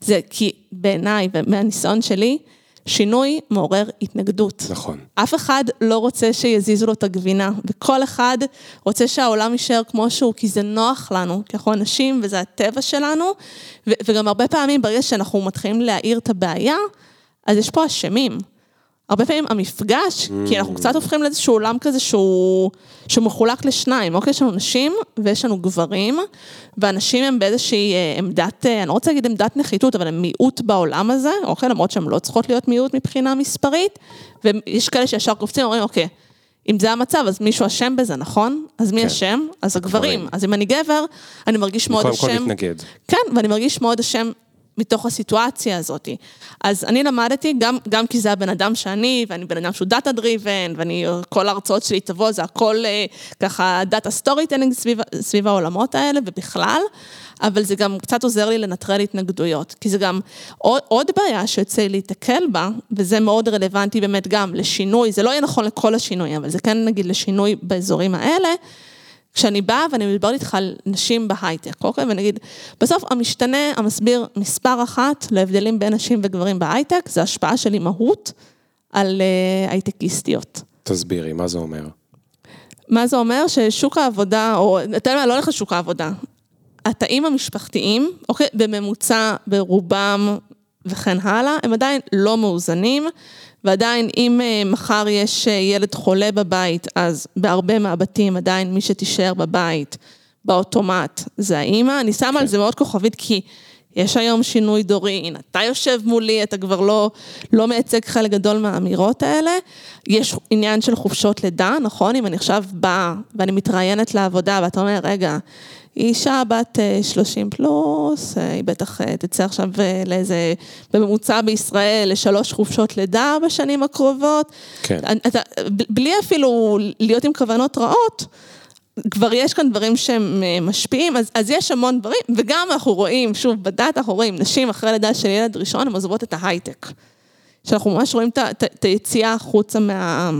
זה כי בעיניי, ומהניסיון שלי, שינוי מעורר התנגדות. נכון. אף אחד לא רוצה שיזיזו לו את הגבינה, וכל אחד רוצה שהעולם יישאר כמו שהוא, כי זה נוח לנו, כי אנחנו אנשים וזה הטבע שלנו, ו- וגם הרבה פעמים ברגע שאנחנו מתחילים להאיר את הבעיה, אז יש פה אשמים. הרבה פעמים המפגש, כי אנחנו קצת הופכים לאיזשהו עולם כזה שהוא, שמחולק לשניים, אוקיי? יש לנו נשים ויש לנו גברים, והנשים הם באיזושהי אה, עמדת, אה, אני לא רוצה להגיד עמדת נחיתות, אבל הם מיעוט בעולם הזה, אוקיי? למרות שהן לא צריכות להיות מיעוט מבחינה מספרית, ויש כאלה שישר קופצים ואומרים, אוקיי, אם זה המצב, אז מישהו אשם בזה, נכון? אז מי כן. אשם? אז הגברים. הגברים. אז אם אני גבר, אני מרגיש מאוד קודם כל אשם. מתנגד. כן, ואני מרגיש מאוד אשם מתוך הסיטואציה הזאת. אז אני למדתי, גם, גם כי זה הבן אדם שאני, ואני בן אדם שהוא data driven, ואני, כל ההרצאות שלי תבוא, זה הכל אה, ככה data storytelling סביב, סביב העולמות האלה, ובכלל, אבל זה גם קצת עוזר לי לנטרל התנגדויות. כי זה גם עוד, עוד בעיה שיוצא לי להיתקל בה, וזה מאוד רלוונטי באמת גם לשינוי, זה לא יהיה נכון לכל השינויים, אבל זה כן נגיד לשינוי באזורים האלה. כשאני באה ואני מדברת איתך על נשים בהייטק, אוקיי? ונגיד, בסוף המשתנה המסביר מספר אחת להבדלים בין נשים וגברים בהייטק, זה השפעה של אימהות על אה, הייטקיסטיות. תסבירי, מה זה אומר? מה זה אומר? ששוק העבודה, או, אתה יודע מה, לא הולך לשוק העבודה. התאים המשפחתיים, אוקיי, בממוצע, ברובם וכן הלאה, הם עדיין לא מאוזנים, ועדיין אם אה, מחר יש אה, ילד חולה בבית, אז בהרבה מהבתים עדיין מי שתישאר בבית באוטומט זה האימא. אני שמה על זה מאוד כוכבית כי יש היום שינוי דורי, הנה, אתה יושב מולי, אתה כבר לא, לא מייצג חלק גדול מהאמירות האלה. יש עניין של חופשות לידה, נכון? אם אני עכשיו באה ואני מתראיינת לעבודה ואתה אומר, רגע, היא אישה בת אה, 30 פלוס, אה, היא בטח אה, תצא עכשיו אה, לאיזה, בממוצע בישראל, לשלוש חופשות לידה בשנים הקרובות. כן. אתה, בלי אפילו להיות עם כוונות רעות, כבר יש כאן דברים שהם אה, משפיעים, אז, אז יש המון דברים, וגם אנחנו רואים, שוב, בדאטה אנחנו רואים, נשים אחרי לידה של ילד ראשון, הן עוזבות את ההייטק. שאנחנו ממש רואים את היציאה החוצה מה...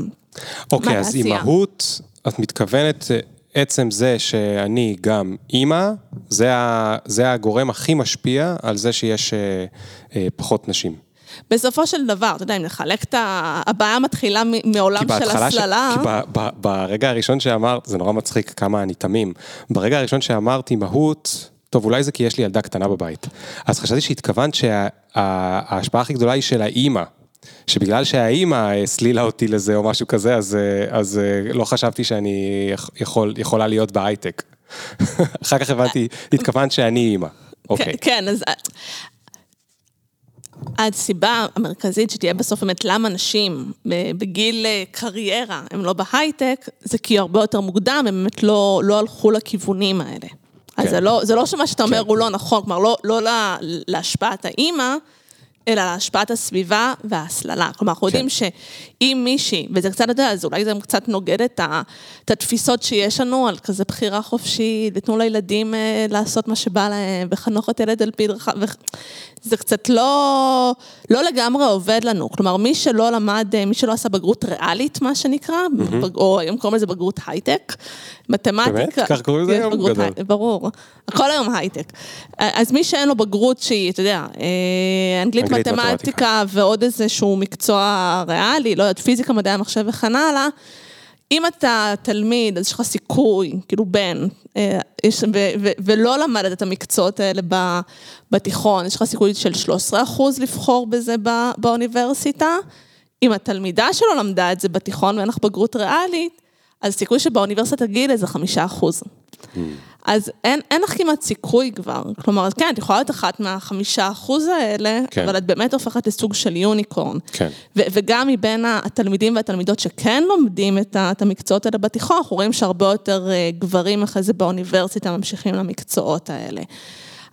אוקיי, אז מהעשייה? אימהות, את מתכוונת, אה, עצם זה שאני גם אימא, זה, ה, זה הגורם הכי משפיע על זה שיש אה, אה, פחות נשים. בסופו של דבר, אתה יודע, אם נחלק את ה... הבעיה מתחילה מעולם של בהתחלה, ש... הסללה. כי ב, ב, ברגע הראשון שאמרת, זה נורא מצחיק כמה אני תמים, ברגע הראשון שאמרת אימהות, טוב, אולי זה כי יש לי ילדה קטנה בבית. אז חשבתי שהתכוונת שההשפעה הכי גדולה היא של האימא. שבגלל שהאימא הסלילה אותי לזה או משהו כזה, אז, אה, אז אה, לא חשבתי שאני יכול, יכולה להיות בהייטק. (laughs) אחר כך הבנתי, התכוונת שאני אימא. אוקיי. כן, כן, אז... הסיבה המרכזית שתהיה בסוף באמת למה נשים בגיל אה, קריירה הם לא בהייטק, זה כי הרבה יותר מוקדם, הם באמת לא, לא הלכו לכיוונים האלה. אז כן. זה לא, זה לא שמה שאתה אומר כן. הוא לא נכון, כלומר לא, לא לה, להשפעת האימא, אלא על השפעת הסביבה וההסללה. כלומר, אנחנו כן. יודעים שאם מישהי, וזה קצת, אתה יודע, אז אולי זה קצת נוגד את, ה, את התפיסות שיש לנו על כזה בחירה חופשית, ותנו לילדים אה, לעשות מה שבא להם, וחנוך את ילד על פי דרכה, ו... זה קצת לא, לא לגמרי עובד לנו. כלומר, מי שלא למד, אה, מי שלא עשה בגרות ריאלית, מה שנקרא, mm-hmm. או היום קוראים לזה בגרות הייטק, מתמטיקה. באמת? כך קוראים לזה היום? גדול. הי- ברור. הכל היום הייטק. אז מי שאין לו בגרות שהיא, אתה יודע, אה, אנגלית, אנגלית, מתמטיקה מתמטיקה. ועוד איזשהו מקצוע ריאלי, לא יודעת, פיזיקה, מדעי המחשב וכן הלאה, אם אתה תלמיד, אז יש לך סיכוי, כאילו בן, אה, יש, ו, ו, ולא למדת את המקצועות האלה ב, בתיכון, יש לך סיכוי של 13 אחוז לבחור בזה ב, באוניברסיטה. אם התלמידה שלו למדה את זה בתיכון ואין לך בגרות ריאלית, אז סיכוי שבאוניברסיטה תגיעי לזה חמישה אחוז. אז אין, אין לך כמעט סיכוי כבר. כלומר, כן, את יכולה להיות אחת מהחמישה אחוז האלה, כן. אבל את באמת הופכת לסוג של יוניקורן. כן. ו- וגם מבין התלמידים והתלמידות שכן לומדים את, ה- את המקצועות האלה בתיכון, אנחנו רואים שהרבה יותר אה, גברים אחרי זה באוניברסיטה ממשיכים למקצועות האלה.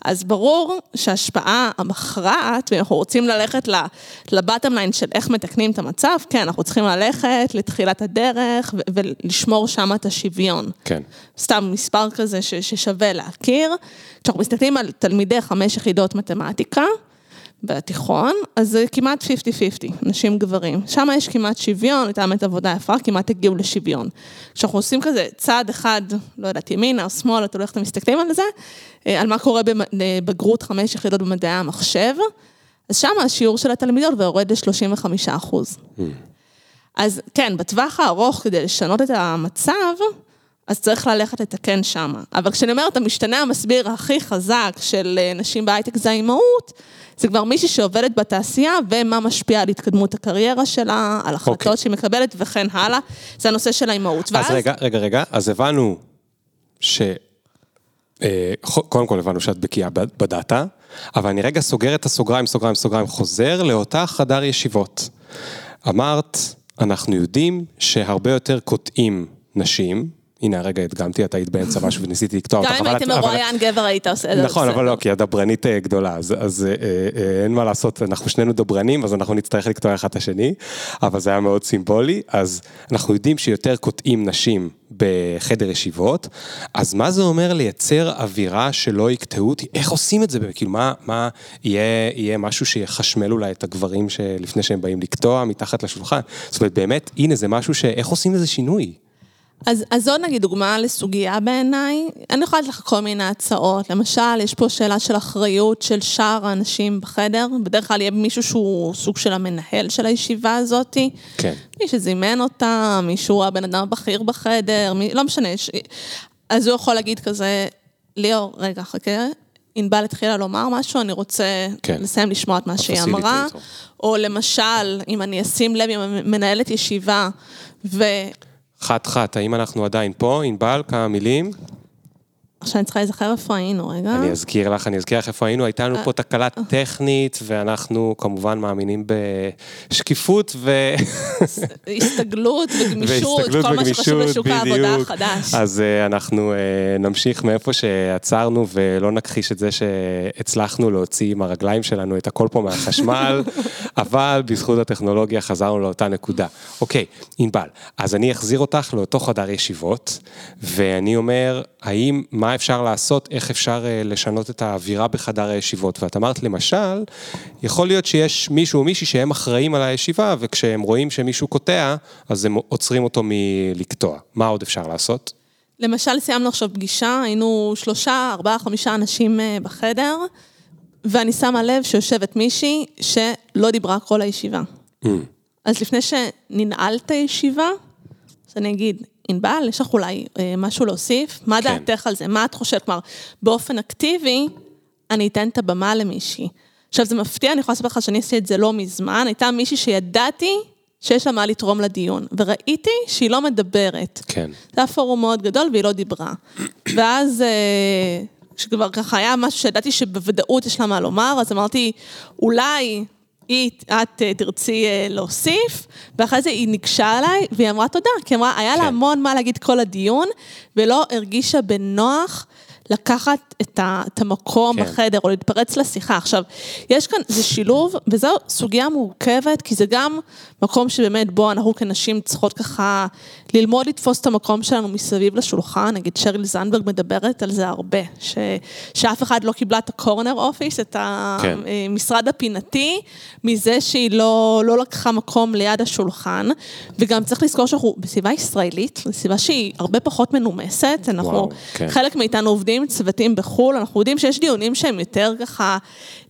אז ברור שההשפעה המכרעת, ואם אנחנו רוצים ללכת לבטם ליין של איך מתקנים את המצב, כן, אנחנו צריכים ללכת לתחילת הדרך ו- ולשמור שם את השוויון. כן. סתם מספר כזה ש- ששווה להכיר. כשאנחנו מסתכלים על תלמידי חמש יחידות מתמטיקה בתיכון, אז זה כמעט 50-50, נשים גברים. שם יש כמעט שוויון, הייתה באמת עבודה יפה, כמעט הגיעו לשוויון. כשאנחנו עושים כזה צעד אחד, לא יודעת, ימינה או שמאלה, תלוי איך אתם מסתכלים על זה, אה, על מה קורה בבגרות חמש יחידות במדעי המחשב, אז שם השיעור של התלמידות יורד ל-35 אחוז. אז כן, בטווח הארוך, כדי לשנות את המצב, אז צריך ללכת לתקן שם. אבל כשאני אומרת, המשתנה המסביר הכי חזק של אה, נשים בהייטק זה האימהות, זה כבר מישהי שעובדת בתעשייה, ומה משפיע על התקדמות הקריירה שלה, על החלטות אוקיי. שהיא מקבלת וכן הלאה. זה הנושא של האימהות. אז רגע, רגע, רגע, אז הבנו ש... אה, קודם כל הבנו שאת בקיאה בדאטה, אבל אני רגע סוגר את הסוגריים, סוגריים, סוגריים, חוזר לאותה חדר ישיבות. אמרת, אנחנו יודעים שהרבה יותר קוטעים נשים, הנה הרגע הדגמתי, את היית באמצע משהו וניסיתי לקטוע אותך, גם אם היית מרואיין גבר, היית עושה את זה. נכון, אבל. לא, כי הדברנית אה, גדולה, אז, אה, אה, אין מה לעשות, אנחנו שנינו דברנים, אז אנחנו נצטרך לקטוע אחד את השני, אבל זה היה מאוד סימבולי, אז אנחנו יודעים שיותר קוטעים נשים בחדר ישיבות, אז מה זה אומר לייצר אווירה שלא יקטעו אותי? איך עושים את זה? כאילו, מה, מה יהיה, יהיה משהו שיחשמל אולי את הגברים שלפני שהם באים לקטוע מתחת לשולחן? זאת אומרת, באמת, הנה, זה משהו ש... איך עושים לזה שינוי? אז, אז עוד נגיד דוגמה לסוגיה בעיניי, אני יכולה לתת לך כל מיני הצעות, למשל, יש פה שאלה של אחריות של שאר האנשים בחדר, בדרך כלל יהיה מישהו שהוא סוג של המנהל של הישיבה הזאתי, כן. מי שזימן אותה, מישהו הבן אדם הבכיר בחדר, מי, לא משנה, יש, אז הוא יכול להגיד כזה, ליאור, רגע, חכה, ענבל התחילה לומר משהו, אני רוצה כן. לסיים לשמוע את מה שהיא. אמרה, או למשל, אם אני אשים לב, אם מנהלת ישיבה, ו... חת חת, האם אנחנו עדיין פה? ענבל, כמה מילים? עכשיו אני צריכה להיזכר איפה היינו, רגע. אני אזכיר לך, אני אזכיר לך איפה היינו, הייתה לנו פה תקלה טכנית, ואנחנו כמובן מאמינים בשקיפות ו... הסתגלות וגמישות, כל מה וגמישות, לשוק העבודה. החדש. אז אה, אנחנו אה, נמשיך מאיפה שעצרנו, ולא נכחיש את זה שהצלחנו להוציא עם הרגליים שלנו את הכל פה מהחשמל, (laughs) אבל בזכות הטכנולוגיה חזרנו לאותה נקודה. אוקיי, ענבל, אז אני אחזיר אותך לאותו חדר ישיבות, ואני אומר, האם, מה אפשר לעשות, איך אפשר אה, לשנות את האווירה בחדר הישיבות? ואת אמרת, למשל, יכול להיות שיש מישהו או מישהי שהם אחראים על הישיבה, וכשהם רואים שמישהו קוטע, אז הם עוצרים אותו מלקטוע. מה עוד אפשר לעשות? למשל, סיימנו עכשיו פגישה, היינו שלושה, ארבעה, חמישה אנשים אה, בחדר, ואני שמה לב שיושבת מישהי שלא דיברה כל הישיבה. אז לפני שננעל את הישיבה, אז אני אגיד, ענבל, יש לך אולי אה, משהו להוסיף? מה כן. דעתך על זה? מה את חושבת? כלומר, באופן אקטיבי, אני אתן את הבמה למישהי. עכשיו, זה מפתיע, אני יכולה לספר לך שאני עשיתי את זה לא מזמן, הייתה מישהי שידעתי שיש לה מה לתרום לדיון, וראיתי שהיא לא מדברת. כן. זה היה פורום מאוד גדול והיא לא דיברה. ואז, אה, כשכבר ככה היה משהו שידעתי שבוודאות יש לה מה לומר, אז אמרתי, אולי היא, את אה, תרצי אה, להוסיף, ואחרי זה היא ניגשה אליי, והיא אמרה תודה, כי אמרה, היה כן. לה המון מה להגיד כל הדיון, ולא הרגישה בנוח לקחת את, ה, את המקום כן. כן. בחדר, או להתפרץ לשיחה. עכשיו, יש כאן, זה שילוב, וזו סוגיה מורכבת, כי זה גם מקום שבאמת בו אנחנו כנשים צריכות ככה ללמוד לתפוס את המקום שלנו מסביב לשולחן. נגיד שריל זנדברג מדברת על זה הרבה, ש, שאף אחד לא קיבלה את הקורנר אופיס, את כן. המשרד הפינתי, מזה שהיא לא, לא לקחה מקום ליד השולחן. וגם צריך לזכור שאנחנו בסביבה ישראלית, זו סביבה שהיא הרבה פחות מנומסת. אנחנו, וואו, כן. חלק מאיתנו עובדים עם צוותים בחו"ל, אנחנו יודעים שיש דיונים שהם יותר ככה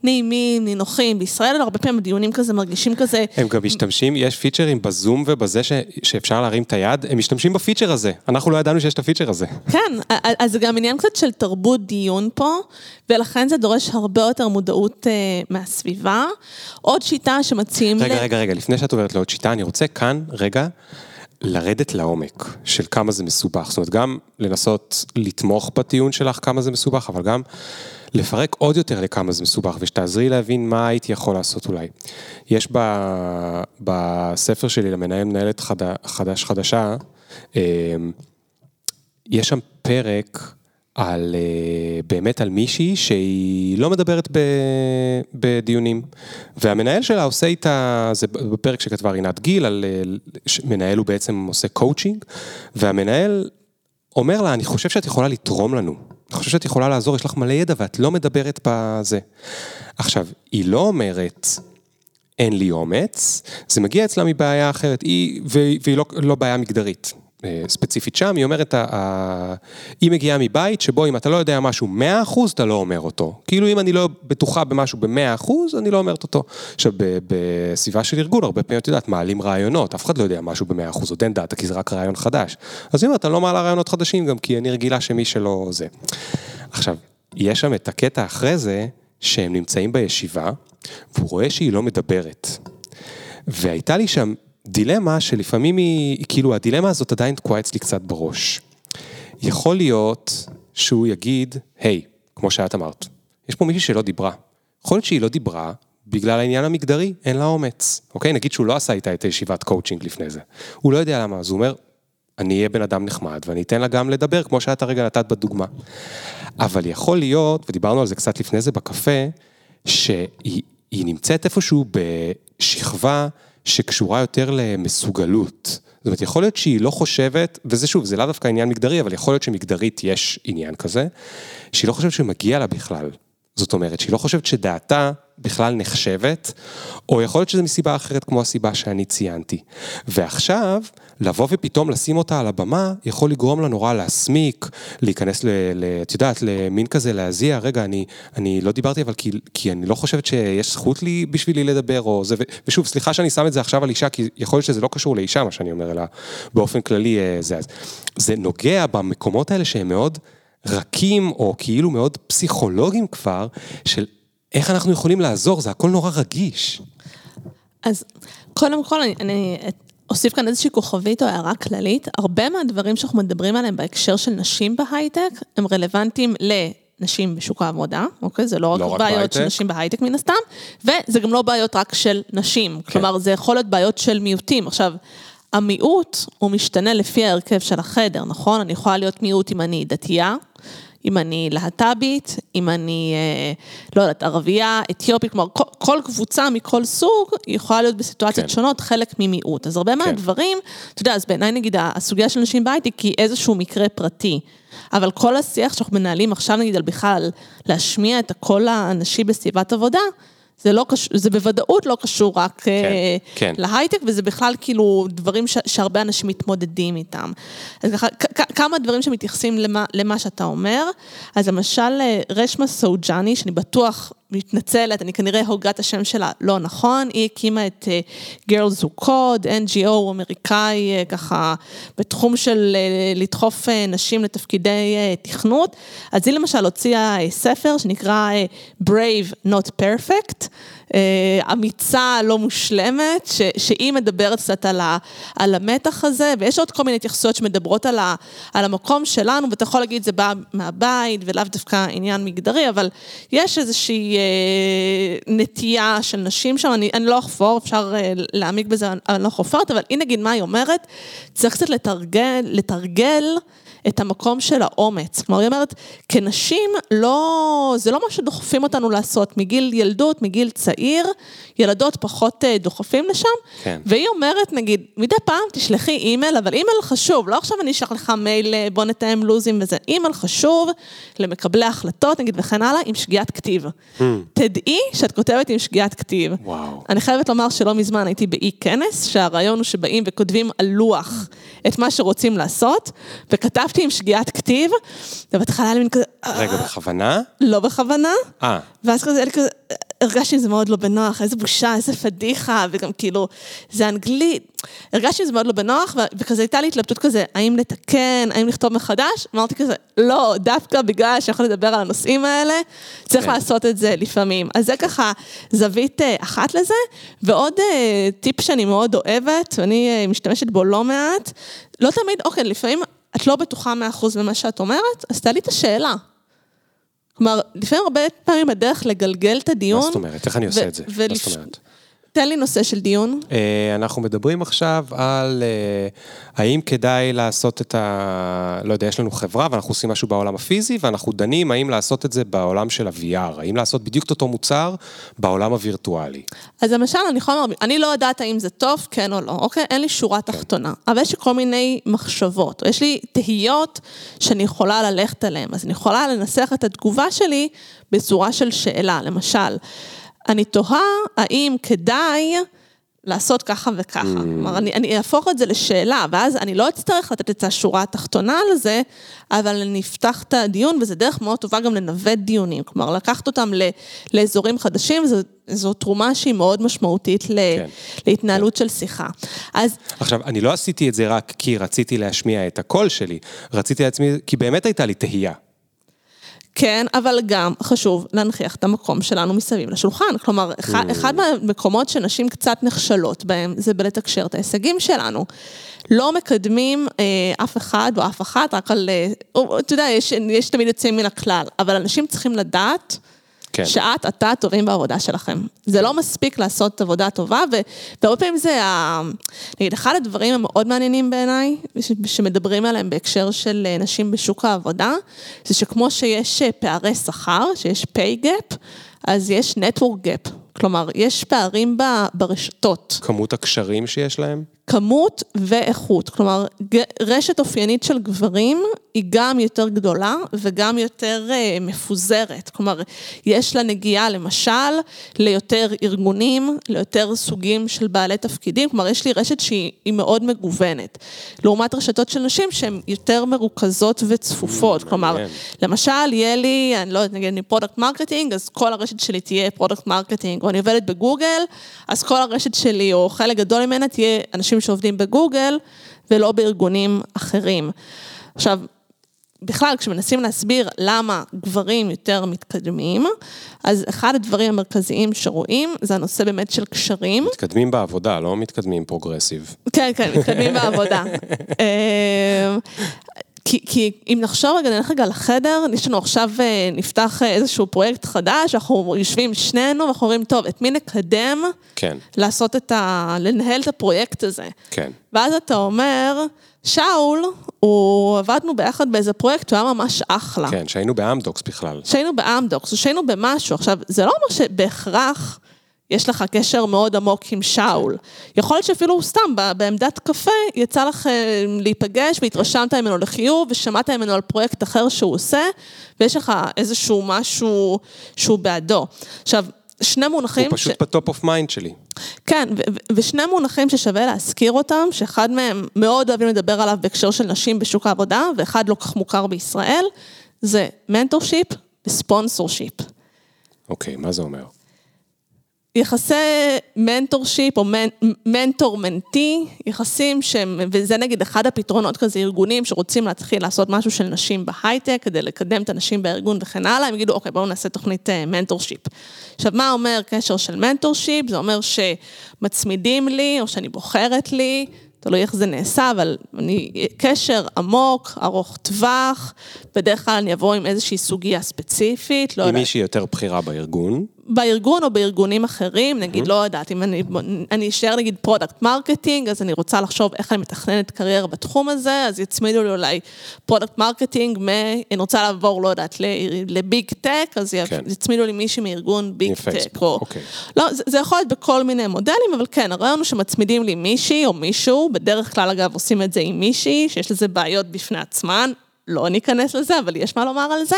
נעימים, נינוחים. בישראל הרבה פעמים הדיונים כזה מרגישים כזה... הם גם משתמשים, יש פיצ'רים בזום ובזה ש, שאפשר להרים את היד, הם משתמשים בפיצ'ר הזה. אנחנו לא ידענו שיש את הפיצ'ר הזה. כן, אז זה גם עניין קצת של תרבות דיון פה, ולכן זה דורש הרבה יותר מודעות אה, מהסביבה. עוד שיטה שמציעים... רגע, ל- רגע, רגע, לפני שאת עוברת לעוד שיטה, אני רוצה כאן, רגע, לרדת לעומק של כמה זה מסובך. זאת אומרת, גם לנסות לתמוך בטיעון שלך כמה זה מסובך, אבל גם לפרק עוד יותר לכמה זה מסובך, ושתעזרי להבין מה הייתי יכול לעשות אולי. יש ב, בספר שלי למנהל מנהלת חד, חדש חדשה, אה, יש שם פרק על, אה, באמת על מישהי שהיא לא מדברת ב, בדיונים. והמנהל שלה עושה איתה, זה בפרק שכתבה רינת גיל, על אה, מנהל הוא בעצם עושה קואוצ'ינג, והמנהל אומר לה, אני חושב שאת יכולה לתרום לנו. אני חושב שאת יכולה לעזור, יש לך מלא ידע ואת לא מדברת בזה. עכשיו, היא לא אומרת, אין לי אומץ, זה מגיע אצלה מבעיה אחרת, היא, והיא, לא, לא בעיה מגדרית. אה, ספציפית שם, היא אומרת, היא מגיעה מבית שבו אם אתה לא יודע משהו 100% אתה לא אומר אותו. כאילו אם אני לא בטוחה במשהו ב-100% אני לא אומרת אותו. עכשיו, בסביבה של ארגון, הרבה פעמים, את יודעת, מעלים רעיונות, אף אחד לא יודע משהו ב-100%, עוד אין דאטה, כי זה רק רעיון חדש. אז היא אומרת, אני לא מעלה רעיונות חדשים גם כי אני רגילה שמי שלא זה. עכשיו, יש שם את הקטע אחרי זה, שהם נמצאים בישיבה, והוא רואה שהיא לא מדברת. והייתה לי שם דילמה שלפעמים היא, כאילו הדילמה הזאת עדיין תקועה אצלי קצת בראש. יכול להיות שהוא יגיד, היי, כמו שאת אמרת, יש פה מישהי שלא דיברה. יכול להיות שהיא לא דיברה בגלל העניין המגדרי, אין לה אומץ. אוקיי? נגיד שהוא לא עשה איתה את הישיבת קואוצ'ינג לפני זה. הוא לא יודע למה, אז הוא אומר, אני אהיה בן אדם נחמד ואני אתן לה גם לדבר, כמו שאת הרגע נתת בדוגמה. אבל יכול להיות, ודיברנו על זה קצת לפני זה בקפה, שהיא היא נמצאת איפשהו בשכבה שקשורה יותר למסוגלות. זאת אומרת, יכול להיות שהיא לא חושבת, וזה שוב, זה לאו דווקא עניין מגדרי, אבל יכול להיות שמגדרית יש עניין כזה, שהיא לא חושבת שמגיע לה בכלל. זאת אומרת, שהיא לא חושבת שדעתה בכלל נחשבת, או יכול להיות שזה מסיבה אחרת כמו הסיבה שאני ציינתי. ועכשיו, לבוא ופתאום לשים אותה על הבמה, יכול לגרום לה נורא להסמיק, להיכנס, ל, ל, את יודעת, למין כזה להזיע, רגע, אני, אני לא דיברתי, אבל כי, כי אני לא חושבת שיש זכות לי בשבילי לדבר, או זה, ושוב, סליחה שאני שם את זה עכשיו על אישה, כי יכול להיות שזה לא קשור לאישה, מה שאני אומר, אלא באופן כללי אה, זה. זה נוגע במקומות האלה שהם מאוד... רכים, או כאילו מאוד פסיכולוגיים כבר, של איך אנחנו יכולים לעזור, זה הכל נורא רגיש. אז קודם כל, אני, אני אוסיף כאן איזושהי כוכבית או הערה כללית. הרבה מהדברים שאנחנו מדברים עליהם בהקשר של נשים בהייטק, הם רלוונטיים לנשים בשוק העבודה, אוקיי? זה לא רק לא רק בעיות בהייטק. של נשים בהייטק מן הסתם, וזה גם לא בעיות רק של נשים. כן. כלומר, זה יכול להיות בעיות של מיעוטים. עכשיו, המיעוט הוא משתנה לפי ההרכב של החדר, נכון? אני יכולה להיות מיעוט אם אני דתייה. אם אני להט"בית, אם אני, אה, לא יודעת, ערבייה, אתיופית, כלומר, כל, כל קבוצה מכל סוג יכולה להיות בסיטואציות כן. שונות, חלק ממיעוט. אז הרבה מהדברים, אתה יודע, אז בעיניי נגיד הסוגיה של נשים בהייטק היא איזשהו מקרה פרטי. אבל כל השיח שאנחנו מנהלים עכשיו נגיד על בכלל להשמיע את הקול הנשי בסביבת עבודה, זה, לא קשור, זה בוודאות לא קשור רק כן, אה, כן. להייטק, וזה בכלל כאילו דברים ש, שהרבה אנשים מתמודדים איתם. אז ככה, כ- כמה דברים שמתייחסים למה, למה שאתה אומר. אז למשל, אה, רשמה סוג'אני, שאני בטוח מתנצלת, אני כנראה הוגה את השם שלה לא נכון, היא הקימה את אה, Girls Who Code, NGO אמריקאי, אה, ככה, בתחום של אה, לדחוף נשים לתפקידי תכנות. אז היא למשל הוציאה אה, ספר שנקרא Brave Not Perfect. אה, אמיצה, לא מושלמת, ש, שהיא מדברת קצת על, ה, על המתח הזה, ויש עוד כל מיני התייחסויות שמדברות על, ה, על המקום שלנו, ואתה יכול להגיד, זה בא מהבית, ולאו דווקא עניין מגדרי, אבל יש איזושהי אה, נטייה של נשים שם, אני, אני לא אחפור, אפשר אה, להעמיק בזה, אני לא חופרת, אבל היא נגיד מה היא אומרת, צריך קצת לתרגל, לתרגל את המקום של האומץ. כלומר, היא אומרת, כנשים, לא, זה לא מה שדוחפים אותנו לעשות מגיל ילדות, מגיל צעיר, ילדות פחות אה, דוחפים לשם, כן. והיא אומרת, נגיד, מדי פעם תשלחי אימייל, אבל אימייל חשוב, לא עכשיו אני אשלח לך מייל, אה, בוא נתאם לוזים וזה, אימייל חשוב למקבלי החלטות, נגיד, וכן הלאה, עם שגיאת כתיב. תדעי שאת כותבת עם שגיאת כתיב. וואו. אני חייבת לומר שלא מזמן הייתי באיזה כנס, שהרעיון הוא שבאים וכותבים על לוח את מה שרוצים לעשות, וכתבתי עם שגיאת כתיב, ובהתחלה היה לי מין כזה, רגע, בכוונה? לא בכוונה, אה, ואז כזה, היה לי כזה, הרגשתי עם זה מאוד לא בנוח, איזה בושה, איזה פדיחה, וגם כאילו, זה אנגלית. הרגשתי עם זה מאוד לא בנוח, וכזה הייתה לי התלבטות כזה, האם לתקן, האם לכתוב מחדש? אמרתי כזה, לא, דווקא בגלל שיכול לדבר על הנושאים האלה, צריך כן. לעשות את זה לפעמים. אז זה ככה זווית אה, אחת לזה, ועוד אה, טיפ שאני מאוד אוהבת, ואני אה, משתמשת בו לא מעט, לא תמיד, אוקיי, לפעמים את לא בטוחה מאה אחוז במה שאת אומרת, אז תעלי את השאלה. כלומר, לפעמים הרבה פעמים הדרך לגלגל את הדיון... מה זאת אומרת? איך אני עושה את זה? מה זאת אומרת? תן לי נושא של דיון. אה, אנחנו מדברים עכשיו על אה, האם כדאי לעשות את ה... לא יודע, יש לנו חברה ואנחנו עושים משהו בעולם הפיזי, ואנחנו דנים האם לעשות את זה בעולם של ה-VR, האם לעשות בדיוק את אותו מוצר בעולם הווירטואלי. אז למשל, אני יכולה לומר, אני לא יודעת האם זה טוב, כן או לא, אוקיי? אין לי שורה תחתונה. אבל יש לי כל מיני מחשבות, או יש לי תהיות שאני יכולה ללכת עליהן. אז אני יכולה לנסח את התגובה שלי בצורה של שאלה. למשל, אני תוהה האם כדאי... לעשות ככה וככה. כלומר, אני, אני אהפוך את זה לשאלה, ואז אני לא אצטרך לתת את השורה התחתונה על זה, אבל אני אפתח את הדיון, וזו דרך מאוד טובה גם לנווט דיונים. כלומר, לקחת אותם ל, לאזורים חדשים, זו, זו תרומה שהיא מאוד משמעותית ל, כן. להתנהלות של שיחה. אז עכשיו, אני לא עשיתי את זה רק כי רציתי להשמיע את הקול שלי, רציתי לעצמי, כי באמת הייתה לי תהייה. כן, אבל גם חשוב להנכיח את המקום שלנו מסביב לשולחן. כלומר, אחד, אחד מהמקומות שנשים קצת נכשלות בהם, זה בלתקשר את ההישגים שלנו. לא מקדמים אה, אף אחד או אף אחת, רק על... אה, אתה יודע, יש, יש תמיד יוצאים מן הכלל, אבל אנשים צריכים לדעת כן. שאת, אתה טובים בעבודה שלכם. זה לא מספיק לעשות עבודה טובה, ו- והרבה פעמים זה, ה... נגיד, אחד הדברים המאוד מעניינים בעיניי, ש- שמדברים עליהם בהקשר של אה, נשים בשוק העבודה, זה שכמו שיש אה, פערי שכר, שיש pay gap, אז יש network gap. כלומר, יש פערים ב- ברשתות. כמות הקשרים שיש להם? כמות ואיכות. כלומר, רשת אופיינית של גברים היא גם יותר גדולה וגם יותר uh, מפוזרת. כלומר, יש לה נגיעה, למשל, ליותר ארגונים, ליותר סוגים של בעלי תפקידים. כלומר, יש לי רשת שהיא היא מאוד מגוונת. לעומת רשתות של נשים שהן יותר מרוכזות וצפופות. כלומר. למשל, יהיה לי, אני לא יודעת, נגיד אני product marketing, אז כל הרשת שלי תהיה product marketing, או אני עובדת בגוגל, אז כל הרשת שלי, או חלק גדול ממנה, תהיה אנשים שעובדים בגוגל, ולא בארגונים אחרים. עכשיו, בכלל, כשמנסים להסביר למה גברים יותר מתקדמים, אז אחד הדברים המרכזיים שרואים, זה הנושא באמת של קשרים. מתקדמים בעבודה, לא מתקדמים progressive. כן, כן, מתקדמים בעבודה. (laughs) כי, כי אם נחשוב רגע, נלך רגע לחדר, יש לנו עכשיו, אה, נפתח אה, איזשהו פרויקט חדש, אנחנו יושבים שנינו ואנחנו אומרים, טוב, את מי נקדם כן, לעשות את ה... לנהל את הפרויקט הזה. כן. ואז אתה אומר, שאול, הוא עבדנו ביחד באיזה פרויקט, הוא היה ממש אחלה. כן, שהיינו באמדוקס בכלל. שהיינו באמדוקס, שהיינו במשהו. עכשיו, זה לא אומר שבהכרח יש לך קשר מאוד עמוק עם שאול. יכול להיות שאפילו סתם בעמדת קפה יצא לך אה, להיפגש והתרשמת ממנו לחיוב ושמעת ממנו על פרויקט אחר שהוא עושה, ויש לך איזשהו משהו שהוא בעדו. עכשיו, שני מונחים... הוא פשוט ב top of mind שלי. כן, ו- ו- ושני מונחים ששווה להזכיר אותם, שאחד מהם מאוד אוהבים לדבר עליו בהקשר של נשים בשוק העבודה, ואחד לא כך מוכר בישראל, זה mentorship ו sponsorship. אוקיי, מה זה אומר? יחסי mentorship או mentor-mentee, יחסים שהם, וזה נגיד אחד הפתרונות כזה, ארגונים שרוצים להתחיל לעשות משהו של נשים בהייטק, כדי לקדם את הנשים בארגון וכן הלאה, הם יגידו, אוקיי, בואו נעשה תוכנית mentorship. עכשיו, מה אומר קשר של mentorship? זה אומר שמצמידים לי, או שאני בוחרת לי, תלוי איך זה נעשה, אבל אני, קשר עמוק, ארוך טווח, בדרך כלל אני אבוא עם איזושהי סוגיה ספציפית, לא עם יודעת. מישהי יותר בכירה בארגון. בארגון או בארגונים אחרים, נגיד, לא יודעת, אם אני, אני אשאר נגיד product marketing, אז אני רוצה לחשוב איך אני מתכננת קריירה בתחום הזה, אז יצמידו לי אולי product marketing, מ... אני רוצה לעבור, לא יודעת, לביג טק, אז כן. יצמידו לי מישהי מארגון ביג טק. או... אוקיי. לא, זה, זה יכול להיות בכל מיני מודלים, אבל כן, הרעיון הוא שמצמידים לי מישהי או מישהו, בדרך כלל אגב עושים את זה עם מישהי, שיש לזה בעיות בפני עצמן, לא ניכנס לזה, אבל יש מה לומר על זה.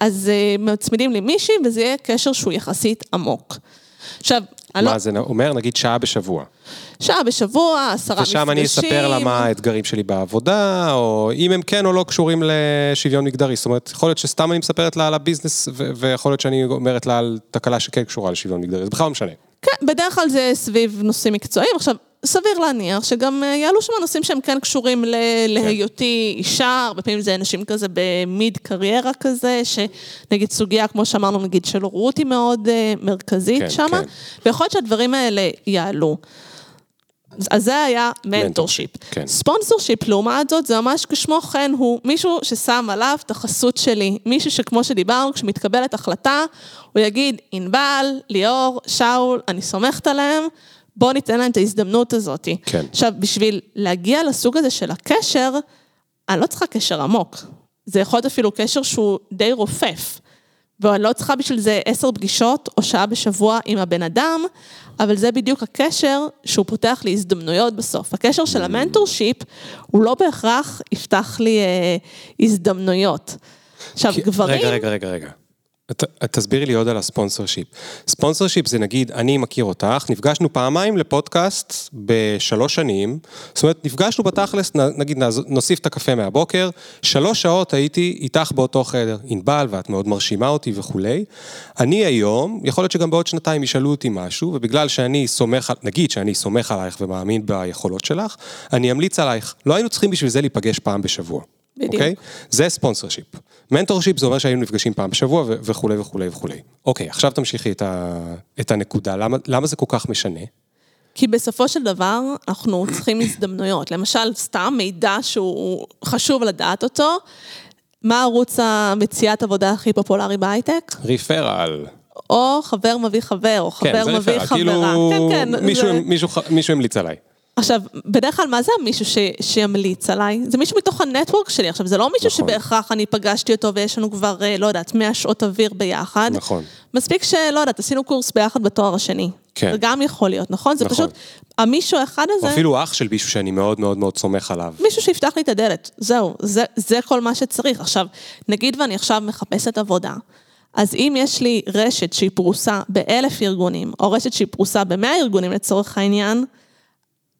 אז אה, מצמידים לי מישהי, וזה יהיה קשר שהוא יחסית עמוק. עכשיו, מה לא... זה אומר? נגיד שעה בשבוע. שעה בשבוע, עשרה מפגשים. ושם אני אספר לה מה האתגרים שלי בעבודה, או אם הם כן או לא קשורים לשוויון מגדרי. זאת אומרת, יכול להיות שסתם אני מספרת לה על הביזנס, ויכול להיות שאני אומרת לה על תקלה שכן קשורה לשוויון מגדרי, זה בכלל לא משנה. כן, בדרך כלל זה סביב נושאים מקצועיים. עכשיו, סביר להניח שגם אה, יעלו שם נושאים שהם כן קשורים ל- כן. להיותי אישה, הרבה פעמים זה אנשים כזה במיד קריירה כזה, שנגיד סוגיה, כמו שאמרנו, נגיד של הורות היא מאוד uh, מרכזית כן, שם, כן. ויכול להיות שהדברים האלה יעלו. אז זה היה mentorship. כן. sponsorship, לעומת זאת, זה ממש כשמו כן הוא מישהו ששם עליו את החסות שלי. מישהו שכמו שדיברנו, כשמתקבלת החלטה, הוא יגיד, ענבל, ליאור, שאול, אני סומכת עליהם. בואו ניתן להם את ההזדמנות הזאת. כן. עכשיו, בשביל להגיע לסוג הזה של הקשר, אני לא צריכה קשר עמוק. זה יכול להיות אפילו קשר שהוא די רופף. ואני לא צריכה בשביל זה עשר פגישות או שעה בשבוע עם הבן אדם, אבל זה בדיוק הקשר שהוא פותח לי הזדמנויות בסוף. הקשר של ה mentorship, הוא לא בהכרח יפתח לי אה, הזדמנויות. עכשיו, כי... גברים... רגע, רגע, רגע, רגע. תסבירי לי עוד על ה sponsorship. sponsorship זה נגיד, אני מכיר אותך, נפגשנו פעמיים לפודקאסט בשלוש שנים, זאת אומרת, נפגשנו בתכלס, נגיד נוסיף את הקפה מהבוקר, שלוש שעות הייתי איתך באותו חדר, ענבל, ואת מאוד מרשימה אותי וכולי. אני היום, יכול להיות שגם בעוד שנתיים ישאלו אותי משהו, ובגלל שאני סומך, נגיד שאני סומך עלייך ומאמין ביכולות שלך, אני אמליץ עלייך. לא היינו צריכים בשביל זה להיפגש פעם בשבוע. בדיוק. אוקיי? זה sponsorship. mentorship זה אומר שהיינו נפגשים פעם בשבוע וכולי וכולי וכולי. אוקיי, עכשיו תמשיכי את, ה, את הנקודה, למה, למה זה כל כך משנה? כי בסופו של דבר אנחנו צריכים הזדמנויות. למשל, סתם מידע שהוא חשוב לדעת אותו. מה ערוץ המציאת עבודה הכי פופולרי בהייטק? ריפרל. או חבר מביא חבר, או כן, חבר כן, מביא חברה. כאילו... כן, כן. מישהו, זה... מישהו, מישהו המליץ עליי. עכשיו, בדרך כלל, מה זה המישהו ש, שימליץ עליי? זה מישהו מתוך הנטוורק שלי. עכשיו, זה לא מישהו נכון. שבהכרח אני פגשתי אותו ויש לנו כבר, אה, לא יודעת, 100 שעות אוויר ביחד. נכון. מספיק שלא יודעת, עשינו קורס ביחד בתואר השני. כן. זה גם יכול להיות, נכון? זה נכון. פשוט, המישהו האחד הזה... או אפילו אח של מישהו שאני מאוד מאוד מאוד סומך עליו. מישהו שיפתח לי את הדלת, זהו, זה, זה כל מה שצריך. עכשיו, נגיד ואני עכשיו מחפשת עבודה. אז אם יש לי רשת שהיא פרוסה באלף ארגונים, או רשת שהיא פרוסה במאה ארגונים לצורך העניין,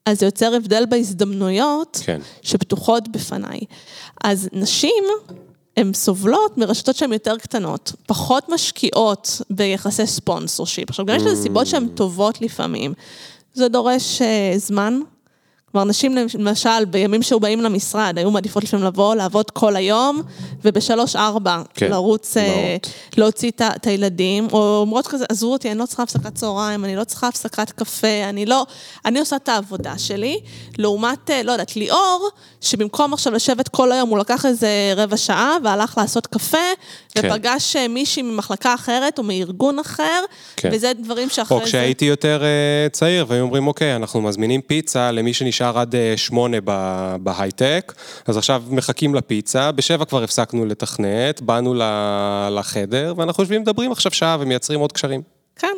אז זה יוצר הבדל בהזדמנויות כן. שפתוחות בפניי. אז נשים, הן סובלות מרשתות שהן יותר קטנות, פחות משקיעות ביחסי ספונסור שיפ. עכשיו, גם יש לזה סיבות שהן טובות לפעמים. זה דורש uh, זמן, כלומר, נשים למשל, בימים שהיו באים למשרד, היו מעדיפות לפעמים לבוא, לעבוד כל היום, ובשלוש-ארבע, כן, לרוץ, אה, להוציא את הילדים, או אומרות כזה, עזבו אותי, אני לא צריכה הפסקת צהריים, אני לא צריכה הפסקת קפה, אני לא, אני עושה את העבודה שלי, לעומת, אה, לא יודעת, ליאור, שבמקום עכשיו לשבת כל היום, הוא לקח איזה רבע שעה, והלך לעשות קפה, כן. ופגש אה, מישהי ממחלקה אחרת, או מארגון אחר, כן. וזה דברים שאחרי זה... או כשהייתי יותר uh, צעיר, והיו אומרים, אוקיי, אנחנו מזמינים פיצה למי שנשאר... נשאר עד אה, שמונה בהייטק, אז עכשיו מחכים לפיצה, בשבע כבר הפסקנו לתכנת, באנו לחדר, ואנחנו יושבים, מדברים עכשיו שעה ומייצרים עוד קשרים. כן.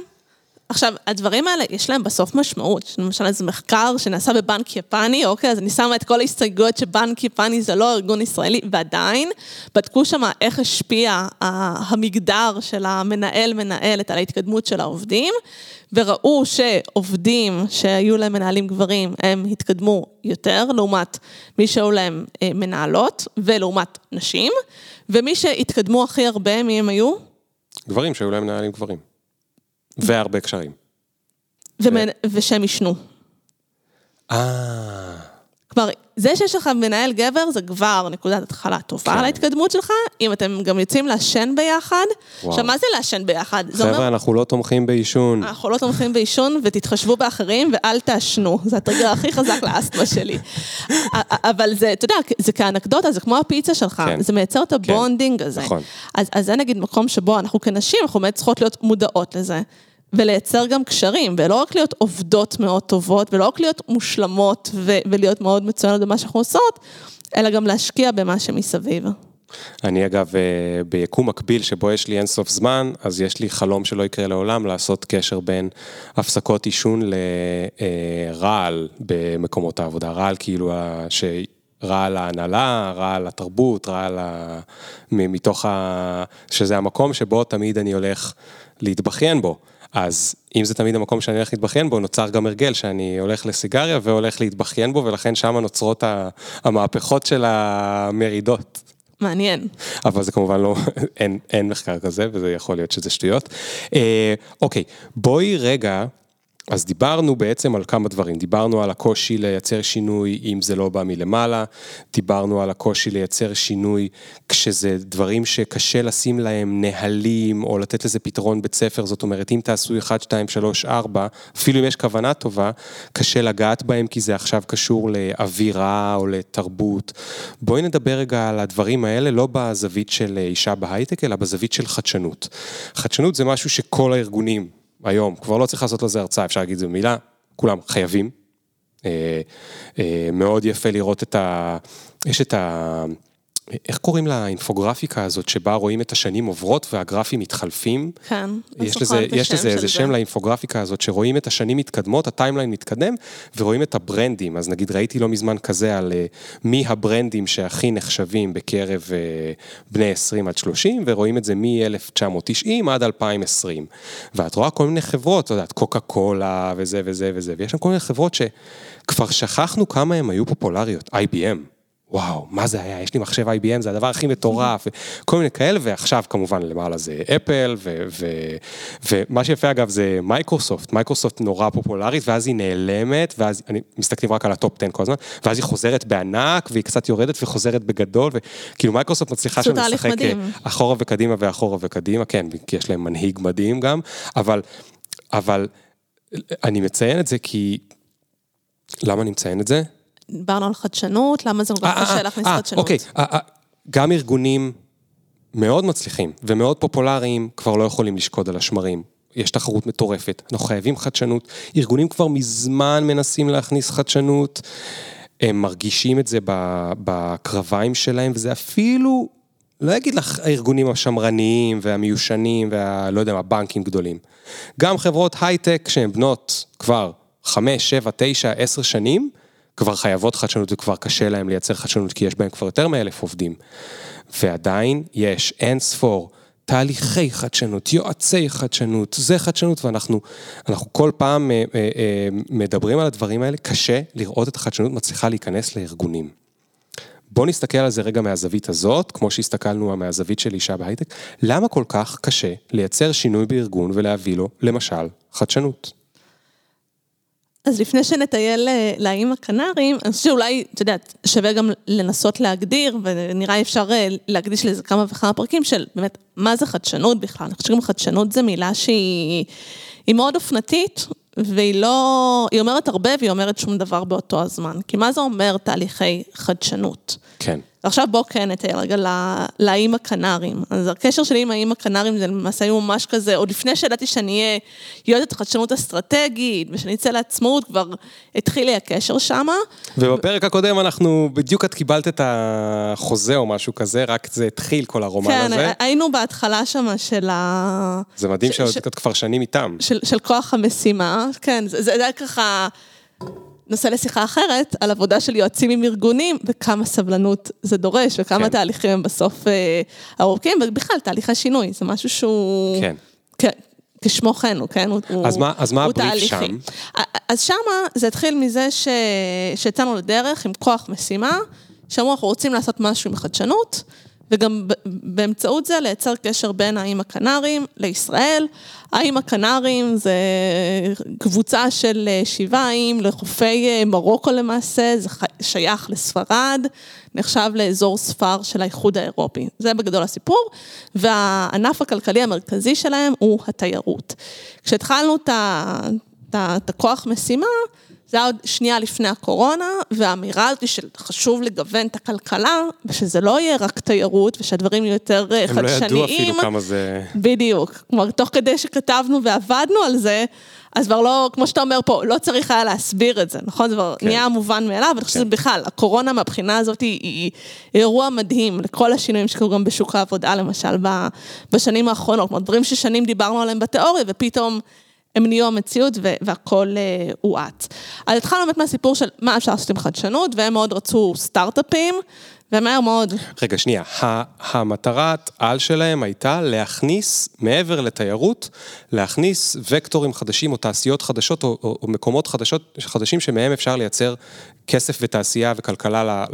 עכשיו, הדברים האלה, יש להם בסוף משמעות. למשל, איזה מחקר שנעשה בבנק יפני, אוקיי, אז אני שמה את כל ההסתייגויות שבנק יפני זה לא ארגון ישראלי, ועדיין, בדקו שם איך השפיע המגדר של המנהל-מנהלת על ההתקדמות של העובדים, וראו שעובדים שהיו להם מנהלים גברים, הם התקדמו יותר, לעומת מי שהיו להם אה, מנהלות, ולעומת נשים, ומי שהתקדמו הכי הרבה, מי הם היו? גברים שהיו להם מנהלים גברים. והרבה קשרים. ו... ושהם ישנו. אה... כלומר, זה שיש לך מנהל גבר זה כבר נקודת התחלה טובה כן. להתקדמות שלך, אם אתם גם יוצאים לעשן ביחד. עכשיו, מה זה לעשן ביחד? זה אומר- חבר'ה, אנחנו לא תומכים בעישון. אנחנו לא תומכים בעישון ותתחשבו באחרים ואל תעשנו, זה הטריגר הכי חזק לאסתמה שלי. אבל זה, אתה יודע, זה כאנקדוטה, זה כמו הפיצה שלך, כן. זה מייצר את ה bonding הזה. נכון. אז, אז זה נגיד מקום שבו אנחנו כנשים, אנחנו באמת צריכות להיות מודעות לזה. ולייצר גם קשרים, ולא רק להיות עובדות מאוד טובות, ולא רק להיות מושלמות ו- ולהיות מאוד מצוינות במה שאנחנו עושות, אלא גם להשקיע במה שמסביב. אני אגב, אה, ביקום מקביל שבו יש לי אינסוף זמן, אז יש לי חלום שלא יקרה לעולם, לעשות קשר בין הפסקות עישון לרעל במקומות העבודה. רעל כאילו, ש... רעל ההנהלה, רעל התרבות, רעל ה... מתוך ה... שזה המקום שבו תמיד אני הולך להתבכיין בו. אז אם זה תמיד המקום שאני הולך להתבכיין בו, נוצר גם הרגל שאני הולך לסיגריה והולך להתבכיין בו, ולכן שם נוצרות המהפכות של המרידות. מעניין. אבל זה כמובן לא, אין, אין מחקר כזה, וזה יכול להיות שזה שטויות. אה, אוקיי, בואי רגע, אז דיברנו בעצם על כמה דברים. דיברנו על הקושי לייצר שינוי אם זה לא בא מלמעלה, דיברנו על הקושי לייצר שינוי כשזה דברים שקשה לשים להם נהלים, או לתת לזה פתרון בית ספר, זאת אומרת, אם תעשו 1, 2, 3, 4, אפילו אם יש כוונה טובה, קשה לגעת בהם כי זה עכשיו קשור לאווירה או לתרבות. בואי נדבר רגע על הדברים האלה, לא בזווית של אישה בהייטק, אלא בזווית של חדשנות. חדשנות זה משהו שכל הארגונים היום, כבר לא צריך לעשות לזה הרצאה, אפשר להגיד את זה במילה, כולם חייבים. אה, אה, מאוד יפה לראות את ה... יש את ה... איך קוראים לאינפוגרפיקה הזאת, שבה רואים את השנים עוברות והגרפים מתחלפים? כן, לא יש זוכרת לזה, את יש השם לזה של איזה זה. שם לאינפוגרפיקה הזאת, שרואים את השנים מתקדמות, הטיימליין מתקדם, ורואים את הברנדים. אז נגיד ראיתי לא מזמן כזה על אה, מי הברנדים שהכי נחשבים בקרב אה, בני 20 עד 30, ורואים את זה מ-1990 עד 2020. ואת רואה כל מיני חברות, את יודעת, קוקה קולה וזה וזה וזה, ויש שם כל מיני חברות שכבר שכחנו כמה הן היו פופולריות, IBM. וואו, מה זה היה? יש לי מחשב IBM, זה הדבר הכי מטורף, כל מיני כאלה, ועכשיו כמובן למעלה זה אפל, ו- ו- ומה שיפה אגב זה מייקרוסופט, מייקרוסופט נורא פופולרית, ואז היא נעלמת, ואז, אני מסתכלים רק על ה top 10 כל הזמן, ואז היא חוזרת בענק, והיא קצת יורדת וחוזרת בגדול, וכאילו מייקרוסופט מצליחה שם לשחק אחורה וקדימה ואחורה וקדימה, כן, כי יש להם מנהיג מדהים גם, אבל, אבל אני מציין את זה כי, למה אני מציין את זה? דיברנו על חדשנות, למה זה כל כך אה, קשה אה, להכניס אה, חדשנות. אוקיי, גם ארגונים מאוד מצליחים ומאוד פופולריים כבר לא יכולים לשקוד על השמרים. יש תחרות מטורפת, אנחנו חייבים חדשנות. ארגונים כבר מזמן מנסים להכניס חדשנות, הם מרגישים את זה בקרביים שלהם, וזה אפילו, לא אגיד לך הארגונים השמרניים והמיושנים והלא יודע מה, בנקים גדולים. גם חברות הייטק שהן בנות כבר חמש, שבע, תשע, עשר שנים, כבר חייבות חדשנות וכבר קשה להם לייצר חדשנות כי יש בהם כבר יותר מאלף עובדים. ועדיין יש אין ספור תהליכי חדשנות, יועצי חדשנות, זה חדשנות ואנחנו אנחנו כל פעם אה, אה, אה, מדברים על הדברים האלה, קשה לראות את החדשנות מצליחה להיכנס לארגונים. בואו נסתכל על זה רגע מהזווית הזאת, כמו שהסתכלנו מהזווית של אישה בהייטק, למה כל כך קשה לייצר שינוי בארגון ולהביא לו, למשל, חדשנות? אז לפני שנטייל אה, לאיים הקנרים, אני חושבת שאולי, את יודעת, שווה גם לנסות להגדיר, ונראה אפשר אה, להקדיש לזה כמה וכמה פרקים של באמת, מה זה חדשנות בכלל? אני חושבת שגם חדשנות זו מילה שהיא היא מאוד אופנתית, והיא לא, היא אומרת הרבה והיא אומרת שום דבר באותו הזמן. כי מה זה אומר תהליכי חדשנות? כן. עכשיו בואו כן נטייל רגע לאיים הקנרים. אז הקשר שלי עם האיים הקנרים זה למעשה היו ממש כזה, עוד לפני שידעתי שאני אהיה יועדת חדשנות אסטרטגית, ושאני אצא לעצמאות, כבר התחיל לי הקשר שמה. ובפרק הקודם אנחנו, בדיוק את קיבלת את החוזה או משהו כזה, רק זה התחיל כל הרומן כן, הזה. היינו בהתחלה שמה של ה... זה מדהים ש- שאת ש- כבר שנים איתם. של, של כוח המשימה, כן, זה היה ככה נושא לשיחה אחרת, על עבודה של יועצים עם ארגונים, וכמה סבלנות זה דורש, וכמה כן. תהליכים הם בסוף אה, ארוכים, ובכלל, תהליכי שינוי, זה משהו שהוא... כן. כן. כשמו כן הוא, כן? הוא, אז מה- אז מה הוא הבריף תהליכי. שם? אז שמה זה התחיל מזה ש... שיצאנו לדרך עם כוח משימה, שאמרו, אנחנו רוצים לעשות משהו עם חדשנות, וגם באמצעות זה לייצר קשר בין האיים הקנריים לישראל. האיים הקנריים זה קבוצה של שבעה איים לחופי מרוקו למעשה, זה שייך לספרד, נחשב לאזור ספר של האיחוד האירופי. זה בגדול הסיפור, והענף הכלכלי המרכזי שלהם הוא התיירות. כשהתחלנו את הכוח משימה, זה היה עוד שנייה לפני הקורונה, והאמירה הזאת שחשוב לגוון את הכלכלה, ושזה לא יהיה רק תיירות, ושהדברים יהיו יותר חדשניים. הם לא ידעו אפילו כמה זה... בדיוק. כלומר, תוך כדי שכתבנו ועבדנו על זה, אז כבר לא, כמו שאתה אומר פה, לא צריך היה להסביר את זה, נכון? זה כבר כן. נהיה מובן מאליו, ואני חושבת כן. שבכלל, הקורונה מהבחינה הזאת היא, היא אירוע מדהים לכל השינויים שקרו גם בשוק העבודה, למשל, בשנים האחרונות. כלומר, דברים ששנים דיברנו עליהם בתיאוריה, ופתאום... הם נהיו המציאות והכל אה, הואט. אז התחלנו באמת מהסיפור של מה אפשר לעשות עם חדשנות, והם מאוד רצו סטארט-אפים, ומהר מאוד. רגע, שנייה, המטרת על שלהם הייתה להכניס, מעבר לתיירות, להכניס וקטורים חדשים או תעשיות חדשות או, או, או מקומות חדשות, חדשים שמהם אפשר לייצר כסף ותעשייה וכלכלה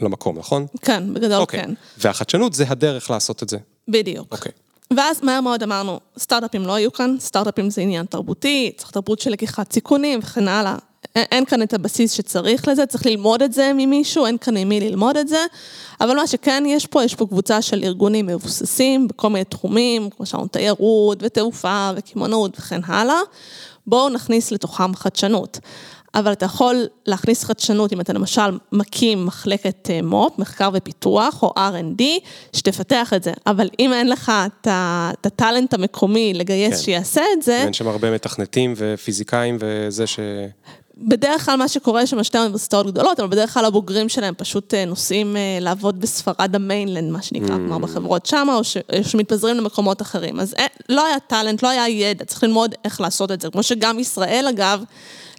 למקום, נכון? כן, בגדול אוקיי. כן. והחדשנות זה הדרך לעשות את זה. בדיוק. אוקיי. ואז מהר מאוד אמרנו, סטארט-אפים לא היו כאן, סטארט-אפים זה עניין תרבותי, צריך תרבות של לקיחת סיכונים וכן הלאה. אין כאן את הבסיס שצריך לזה, צריך ללמוד את זה ממישהו, אין כאן עם מי ללמוד את זה, אבל מה שכן יש פה, יש פה קבוצה של ארגונים מבוססים בכל מיני תחומים, כמו שאמרנו, תיירות ותעופה וקמעונות וכן הלאה. בואו נכניס לתוכם חדשנות. אבל אתה יכול להכניס חדשנות אם אתה למשל מקים מחלקת אה, מו"פ, מחקר ופיתוח, או R&D, שתפתח את זה. אבל אם אין לך את ה talent המקומי לגייס כן. שיעשה את זה... אין שם הרבה מתכנתים ופיזיקאים וזה ש... בדרך כלל מה שקורה שם שתי אוניברסיטאות גדולות, אבל בדרך כלל הבוגרים שלהם פשוט אה, נוסעים אה, לעבוד בספרד ה mainland, מה שנקרא, mm. כלומר בחברות שמה, או, ש, שמתפזרים למקומות אחרים. אז לא היה טאלנט, לא היה ידע, צריך ללמוד איך לעשות את זה. כמו שגם ישראל, אגב,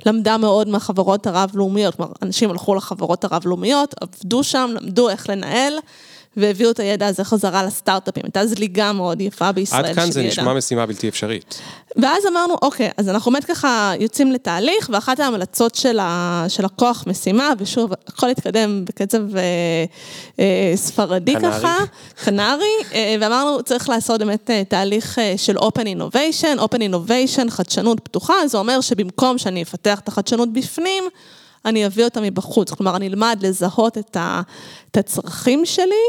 למדה מאוד מהחברות הרב-לאומיות, כלומר, אנשים הלכו לחברות הרב-לאומיות, עבדו שם, למדו איך לנהל. והביאו את הידע הזה חזרה לסטארט-אפים. הייתה זליגה מאוד יפה בישראל של ידע. עד כאן זה נשמע משימה בלתי אפשרית. ואז אמרנו, אוקיי, אז אנחנו באמת ככה יוצאים לתהליך, ואחת ההמלצות של, ה, של הכוח משימה, ושוב, הכל התקדם בקצב אה, אה, ספרדי קנרי. ככה, קנרי, אה, ואמרנו, צריך לעשות באמת אה, תהליך אה, של Open Innovation, Open Innovation, חדשנות פתוחה, זה אומר שבמקום שאני אפתח את החדשנות בפנים, אני אביא אותה מבחוץ. כלומר, אני אלמד לזהות את, ה, את הצרכים שלי,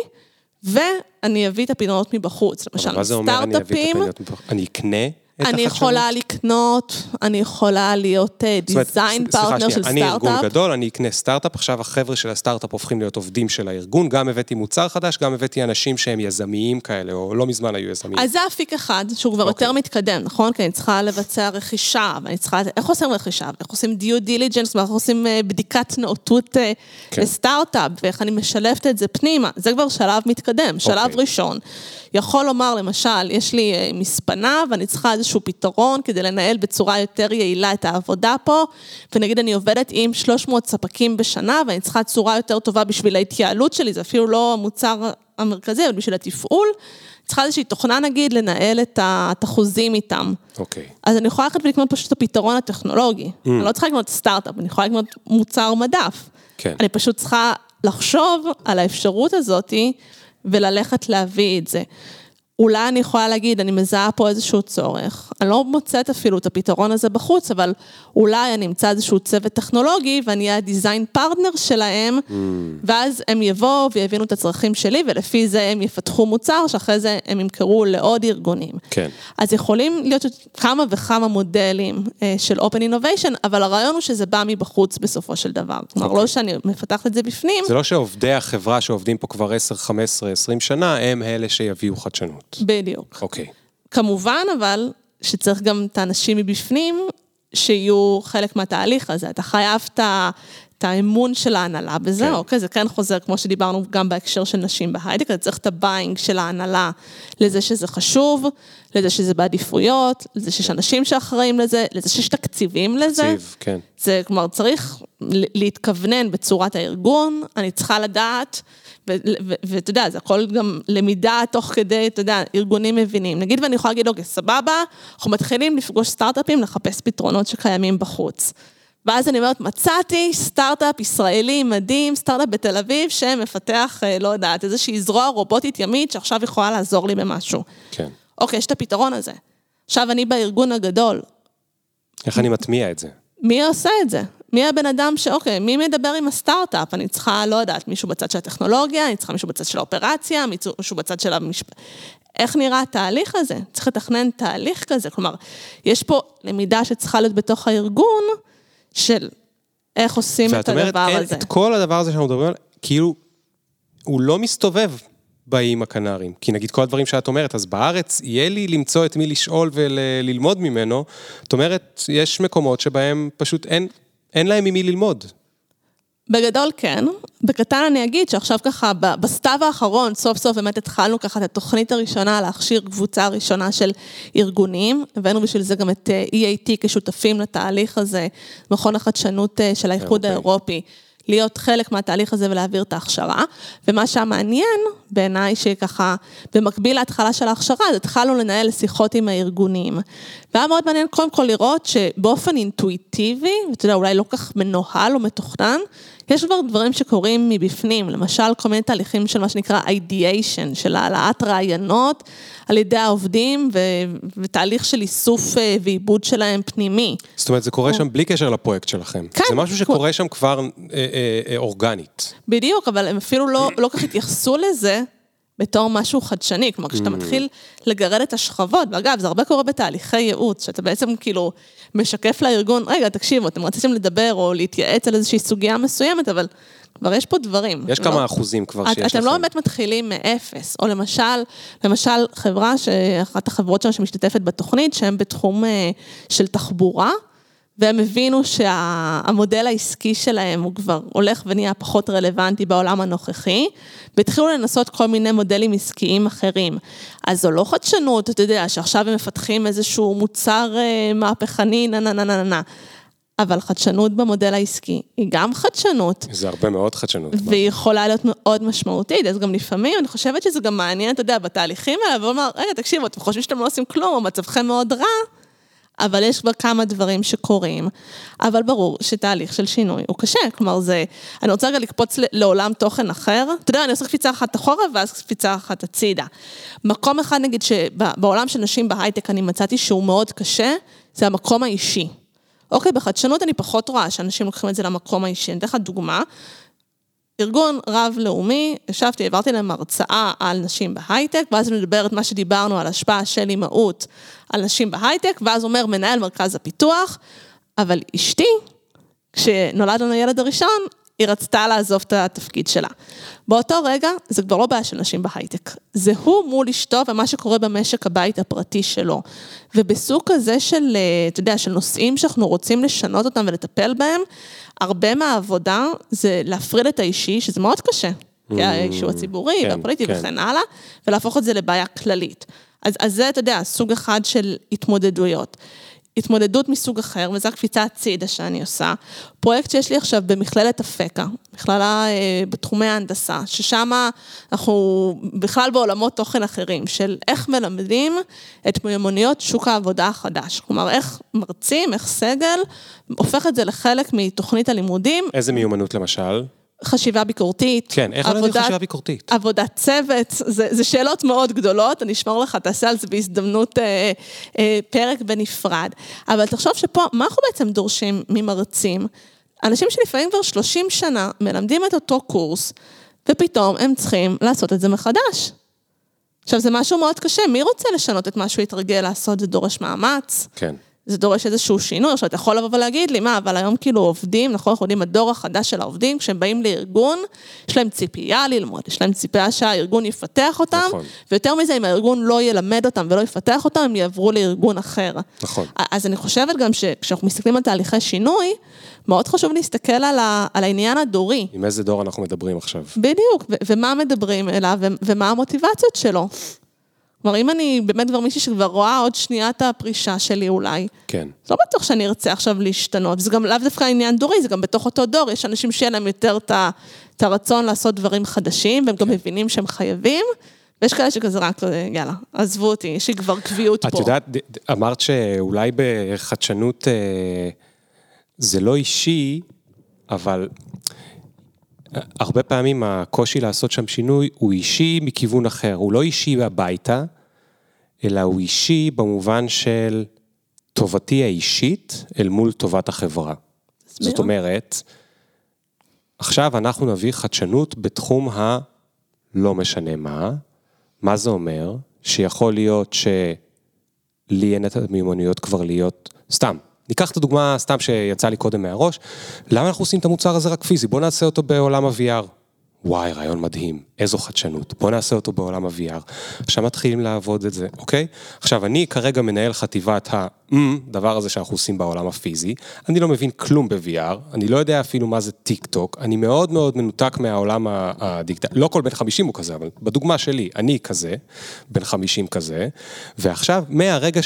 ואני אביא את הפתרונות מבחוץ. למשל, סטארט-אפים... מה זה אומר אני אביא את הפתרונות מבחוץ? אני אקנה אני יכולה לקנות, אני יכולה להיות דיזיין uh, פרטנר של סטארט-אפ. אני ארגון גדול, אני אקנה סטארט-אפ, עכשיו החבר'ה של הסטארט-אפ הופכים להיות עובדים של הארגון, גם הבאתי מוצר חדש, גם הבאתי אנשים שהם יזמיים כאלה, או לא מזמן היו יזמיים. אז זה אפיק אחד, שהוא כבר okay. יותר אוקיי. מתקדם, נכון? כי אני צריכה לבצע רכישה, ואני צריכה... איך עושים רכישה? איך עושים due diligence, ואיך עושים אה, בדיקת נאותות אה, כן. לסטארט-אפ, ואיך אני משלבת את זה פנימה. זה כבר שלב מתקדם, שלב. אוקיי. ראשון. יכול לומר, למשל, יש לי אה, מספנה ואני צריכה איזשהו פתרון כדי לנהל בצורה יותר יעילה את העבודה פה, ונגיד אני עובדת עם 300 ספקים בשנה ואני צריכה צורה יותר טובה בשביל ההתייעלות שלי, זה אפילו לא המוצר המרכזי, אבל בשביל התפעול. צריכה איזושהי תוכנה נגיד לנהל את החוזים איתם. אוקיי. Okay. אז אני יכולה ללכת ולקנות פשוט את הפתרון הטכנולוגי. Mm. אני לא צריכה לקנות סטארט-אפ, אני יכולה לקנות מוצר מדף. כן. אני פשוט צריכה לחשוב על האפשרות הזאתי וללכת להביא את זה. אולי אני יכולה להגיד, אני מזהה פה איזשהו צורך, אני לא מוצאת אפילו את הפתרון הזה בחוץ, אבל אולי אני אמצא איזשהו צוות טכנולוגי ואני אהיה הדיזיין פרטנר שלהם, mm. ואז הם יבואו ויבינו את הצרכים שלי, ולפי זה הם יפתחו מוצר, שאחרי זה הם ימכרו לעוד ארגונים. כן. אז יכולים להיות כמה וכמה מודלים אה, של Open Innovation, אבל הרעיון הוא שזה בא מבחוץ בסופו של דבר. כלומר, okay. לא אוקיי. שאני מפתחת את זה בפנים. זה לא שעובדי החברה שעובדים פה כבר 10, 15, 20 שנה, הם אלה שיביאו חדשנות. בדיוק. אוקיי. כמובן, אבל, שצריך גם את האנשים מבפנים, שיהיו חלק מהתהליך הזה. אתה חייב את האמון של ההנהלה בזה, כן. אוקיי? זה כן חוזר, כמו שדיברנו גם בהקשר של נשים בהייטק, אתה צריך את ה buy-in של ההנהלה לזה שזה חשוב, לזה שזה בעדיפויות, לזה שיש אנשים שאחראים לזה, לזה שיש תקציבים לזה. תקציב, כן. זה, כלומר, צריך להתכוונן בצורת הארגון, אני צריכה לדעת. ואתה יודע, זה הכל גם למידה תוך כדי, אתה יודע, ארגונים מבינים. נגיד ואני יכולה להגיד, אוקיי, סבבה, אנחנו מתחילים לפגוש סטארט-אפים, לחפש פתרונות שקיימים בחוץ. ואז אני אומרת, מצאתי סטארט-אפ ישראלי מדהים, סטארט-אפ בתל אביב, שמפתח, אה, לא יודעת, איזושהי זרוע רובוטית ימית שעכשיו יכולה לעזור לי במשהו. כן. אוקיי, יש את הפתרון הזה. עכשיו אני בארגון הגדול, איך אני מטמיע את זה? מי עושה את זה? מי הבן אדם ש... אוקיי, מי מדבר עם הסטארט-אפ? אני צריכה, לא יודעת, מישהו בצד של הטכנולוגיה, אני צריכה מישהו בצד של האופרציה, מישהו בצד של המשפ... איך נראה התהליך הזה? צריך לתכנן תהליך כזה. כלומר, יש פה למידה שצריכה להיות בתוך הארגון, של איך עושים את הדבר אומרת, הזה. את כל הדבר הזה שאנחנו מדברים עליו, כאילו, הוא לא מסתובב באיים הקנריים. כי נגיד כל הדברים שאת אומרת, אז בארץ יהיה לי למצוא את מי לשאול וללמוד ממנו. זאת אומרת, יש מקומות שבהם פשוט אין, אין להם ממי ללמוד. בגדול כן, בקטן אני אגיד שעכשיו ככה, בסתיו האחרון, סוף סוף באמת התחלנו ככה את התוכנית הראשונה להכשיר קבוצה ראשונה של ארגונים, הבאנו בשביל זה גם את אה, EAT כשותפים לתהליך הזה, מכון החדשנות אה, של האיחוד אוקיי. האירופי. להיות חלק מהתהליך הזה ולהעביר את ההכשרה. ומה שהמעניין בעיניי, שככה, במקביל להתחלה של ההכשרה, אז התחלנו לנהל שיחות עם הארגונים. והיה מאוד מעניין קודם כל לראות שבאופן אינטואיטיבי, ואתה יודע, אולי לא כך מנוהל או מתוכנן, יש כבר דברים שקורים מבפנים, למשל כל מיני תהליכים של מה שנקרא ideation, של העלאת רעיונות על ידי העובדים, ו- ותהליך של איסוף אה, ועיבוד שלהם פנימי. זאת אומרת, זה קורה שם בלי קשר לפרויקט שלכם. כן. זה משהו שקורה שם כבר אה, אה, אה, אורגנית. בדיוק, אבל הם אפילו לא, לא כך התייחסו לזה בתור משהו חדשני. כלומר, כשאתה מתחיל לגרד את השכבות, ואגב, זה הרבה קורה בתהליכי ייעוץ, שאתה בעצם כאילו משקף לארגון, רגע, תקשיבו, אתם רציתם לדבר או להתייעץ על איזושהי סוגיה מסוימת, אבל כבר יש פה דברים. יש לא- כמה אחוזים כבר את, שיש לכם. אתם לא באמת מתחילים מאפס, או למשל, למשל חברה, אחת החברות שלנו שמשתתפת בתוכנית, שהן בתחום אה, של תחבורה, והם הבינו שהמודל העסקי שלהם הוא כבר הולך ונהיה פחות רלוונטי בעולם הנוכחי, והתחילו לנסות כל מיני מודלים עסקיים אחרים. אז זו לא חדשנות, אתה יודע, שעכשיו הם מפתחים איזשהו מוצר אה, מהפכני, נה נה נה נה נה. אבל חדשנות במודל העסקי היא גם חדשנות. זה הרבה מאוד חדשנות. והיא יכולה להיות מאוד משמעותית, אז גם לפעמים אני חושבת שזה גם מעניין, אתה יודע, בתהליכים האלה, ולומר, רגע, תקשיבו, אתם חושבים שאתם לא עושים כלום, או מצבכם מאוד רע, אבל יש כבר כמה דברים שקורים, אבל ברור שתהליך של שינוי הוא קשה, כלומר זה, אני רוצה רגע לקפוץ לעולם תוכן אחר, אתה יודע, אני עושה קפיצה אחת אחורה ואז קפיצה אחת הצידה. מקום אחד נגיד שבעולם של נשים בהייטק אני מצאתי שהוא מאוד קשה, זה המקום האישי. אוקיי, בחדשנות אני פחות רואה שאנשים לוקחים את זה למקום האישי. אני אתן לך דוגמה. ארגון רב-לאומי, ישבתי, העברתי להם הרצאה על נשים בהייטק, ואז אני מדברת מה שדיברנו על השפעה של אימהות על נשים בהייטק, ואז אומר מנהל מרכז הפיתוח, אבל אשתי, כשנולד לנו הילד הראשון, היא רצתה לעזוב את התפקיד שלה. באותו רגע, זה כבר לא בעיה של נשים בהייטק. זה הוא מול אשתו ומה שקורה במשק הבית הפרטי שלו. ובסוג כזה של, אה, אתה יודע, של נושאים שאנחנו רוצים לשנות אותם ולטפל בהם, הרבה מהעבודה זה להפריד את האישי, שזה מאוד קשה. כי האישו הציבורי כן, והפוליטי כן. וכן הלאה, ולהפוך את זה לבעיה כללית. אז, אז זה, אתה יודע, סוג אחד של התמודדויות. התמודדות מסוג אחר, וזו הקפיצה הצידה שאני עושה. פרויקט שיש לי עכשיו במכללת אפקה, מכללה אה, בתחומי ההנדסה, ששם אנחנו בכלל בעולמות תוכן אחרים, של איך מלמדים את מיומנויות שוק העבודה החדש. כלומר, איך מרצים, איך סגל, הופך את זה לחלק מתוכנית הלימודים, איזה מיומנות למשל? חשיבה ביקורתית. כן, איך עובדת עבודת- חשיבה ביקורתית? עבודת צוות, זה, זה שאלות מאוד גדולות, אני אשמור לך, תעשה על זה בהזדמנות אה, אה, פרק בנפרד. אבל תחשוב שפה, מה אנחנו בעצם דורשים ממרצים? אנשים שלפעמים כבר 30 שנה מלמדים את אותו קורס, ופתאום הם צריכים לעשות את זה מחדש. עכשיו, זה משהו מאוד קשה, מי רוצה לשנות את מה שהוא התרגל לעשות? זה דורש מאמץ. כן. זה דורש איזשהו שינוי, עכשיו אתה יכול לבוא ולהגיד לי, מה, אבל היום כאילו עובדים, נכון, אנחנו יודעים, הדור החדש של העובדים, כשהם באים לארגון, יש להם ציפייה ללמוד, יש להם ציפייה שהארגון יפתח אותם, נכון. ויותר מזה, אם הארגון לא ילמד אותם ולא יפתח אותם, הם יעברו לארגון אחר. נכון. אז אני חושבת גם שכשאנחנו מסתכלים על תהליכי שינוי, מאוד חשוב להסתכל על, ה, על העניין הדורי. עם איזה דור אנחנו מדברים עכשיו? בדיוק, ו- ומה מדברים אליו, ו- ומה המוטיבציות שלו. כלומר, אם אני באמת כבר מישהי שכבר רואה עוד שנייה את הפרישה שלי אולי, כן. לא בטוח שאני ארצה עכשיו להשתנות, זה גם לאו דווקא עניין דורי, זה גם בתוך אותו דור, יש אנשים שיהיה להם יותר את את הרצון לעשות דברים חדשים, והם גם כן. מבינים שהם חייבים, ויש כאלה שכזה רק, יאללה, עזבו אותי, יש לי כבר קביעות את פה. יודעת, ד- ד- אמרת שאולי בחדשנות, אה, זה לא אישי, אבל הרבה פעמים הקושי לעשות שם שינוי הוא אישי מכיוון אחר, הוא לא אישי הביתה, אלא הוא אישי במובן של טובתי האישית אל מול טובת החברה. זאת אומרת, עכשיו אנחנו נביא חדשנות בתחום הלא משנה מה. מה זה אומר? שיכול להיות שלי אין את המיומנויות כבר להיות, סתם, ניקח את הדוגמה סתם שיצא לי קודם מהראש, למה אנחנו עושים את המוצר הזה רק פיזי? בואו נעשה אותו בעולם ה-VR. וואי, רעיון מדהים, איזו חדשנות, בוא נעשה אותו בעולם ה-VR. עכשיו מתחילים לעבוד את זה, אוקיי? עכשיו, אני כרגע מנהל חטיבת ה-דבר הזה שאנחנו עושים בעולם הפיזי, אני לא מבין כלום ב-VR, אני לא יודע אפילו מה זה טיק טוק, אני מאוד מאוד מנותק מהעולם הדיגיטלי, לא כל בן 50 הוא כזה, אבל בדוגמה שלי, אני כזה, בן 50 כזה, ועכשיו, מהרגע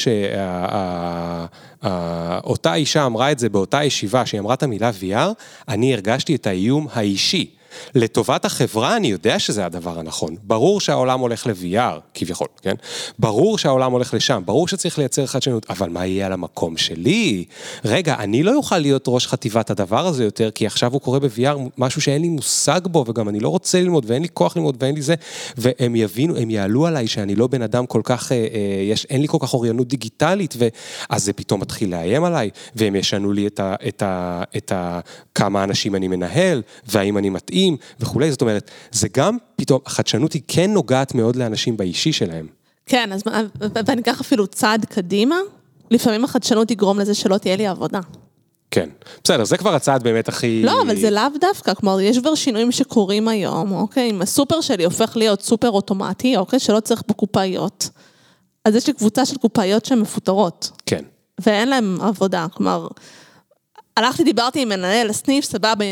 שאותה אישה אמרה את זה באותה ישיבה, שהיא אמרה את המילה VR, אני הרגשתי את האיום האישי. לטובת החברה אני יודע שזה הדבר הנכון. ברור שהעולם הולך ל-VR, כביכול, כן? ברור שהעולם הולך לשם, ברור שצריך לייצר חדשנות, אבל מה יהיה על המקום שלי? רגע, אני לא אוכל להיות ראש חטיבת הדבר הזה יותר, כי עכשיו הוא קורה ב-VR משהו שאין לי מושג בו, וגם אני לא רוצה ללמוד, ואין לי כוח ללמוד, ואין לי זה, והם יבינו, הם יעלו עליי שאני לא בן אדם כל כך, אה, אה, יש, אין לי כל כך אוריינות דיגיטלית, ואז זה פתאום מתחיל לאיים עליי, והם ישנו לי את ה... את ה, את ה כמה אנשים אני מנהל, והאם אני מתאים. חדשניים וכולי, זאת אומרת, זה גם פתאום, החדשנות היא כן נוגעת מאוד לאנשים באישי שלהם. כן, אז ואני אקח אפילו צעד קדימה, לפעמים החדשנות תגרום לזה שלא תהיה לי עבודה. כן, בסדר, זה כבר הצעד באמת הכי... לא, אבל זה לאו דווקא, כלומר, יש כבר שינויים שקורים היום, אוקיי? אם הסופר שלי הופך להיות סופר אוטומטי, אוקיי? שלא צריך בו קופאיות, אז יש לי קבוצה של קופאיות שהן מפוטרות. כן. ואין להן עבודה, כלומר... הלכתי, דיברתי עם מנהל הסניף, סבבה,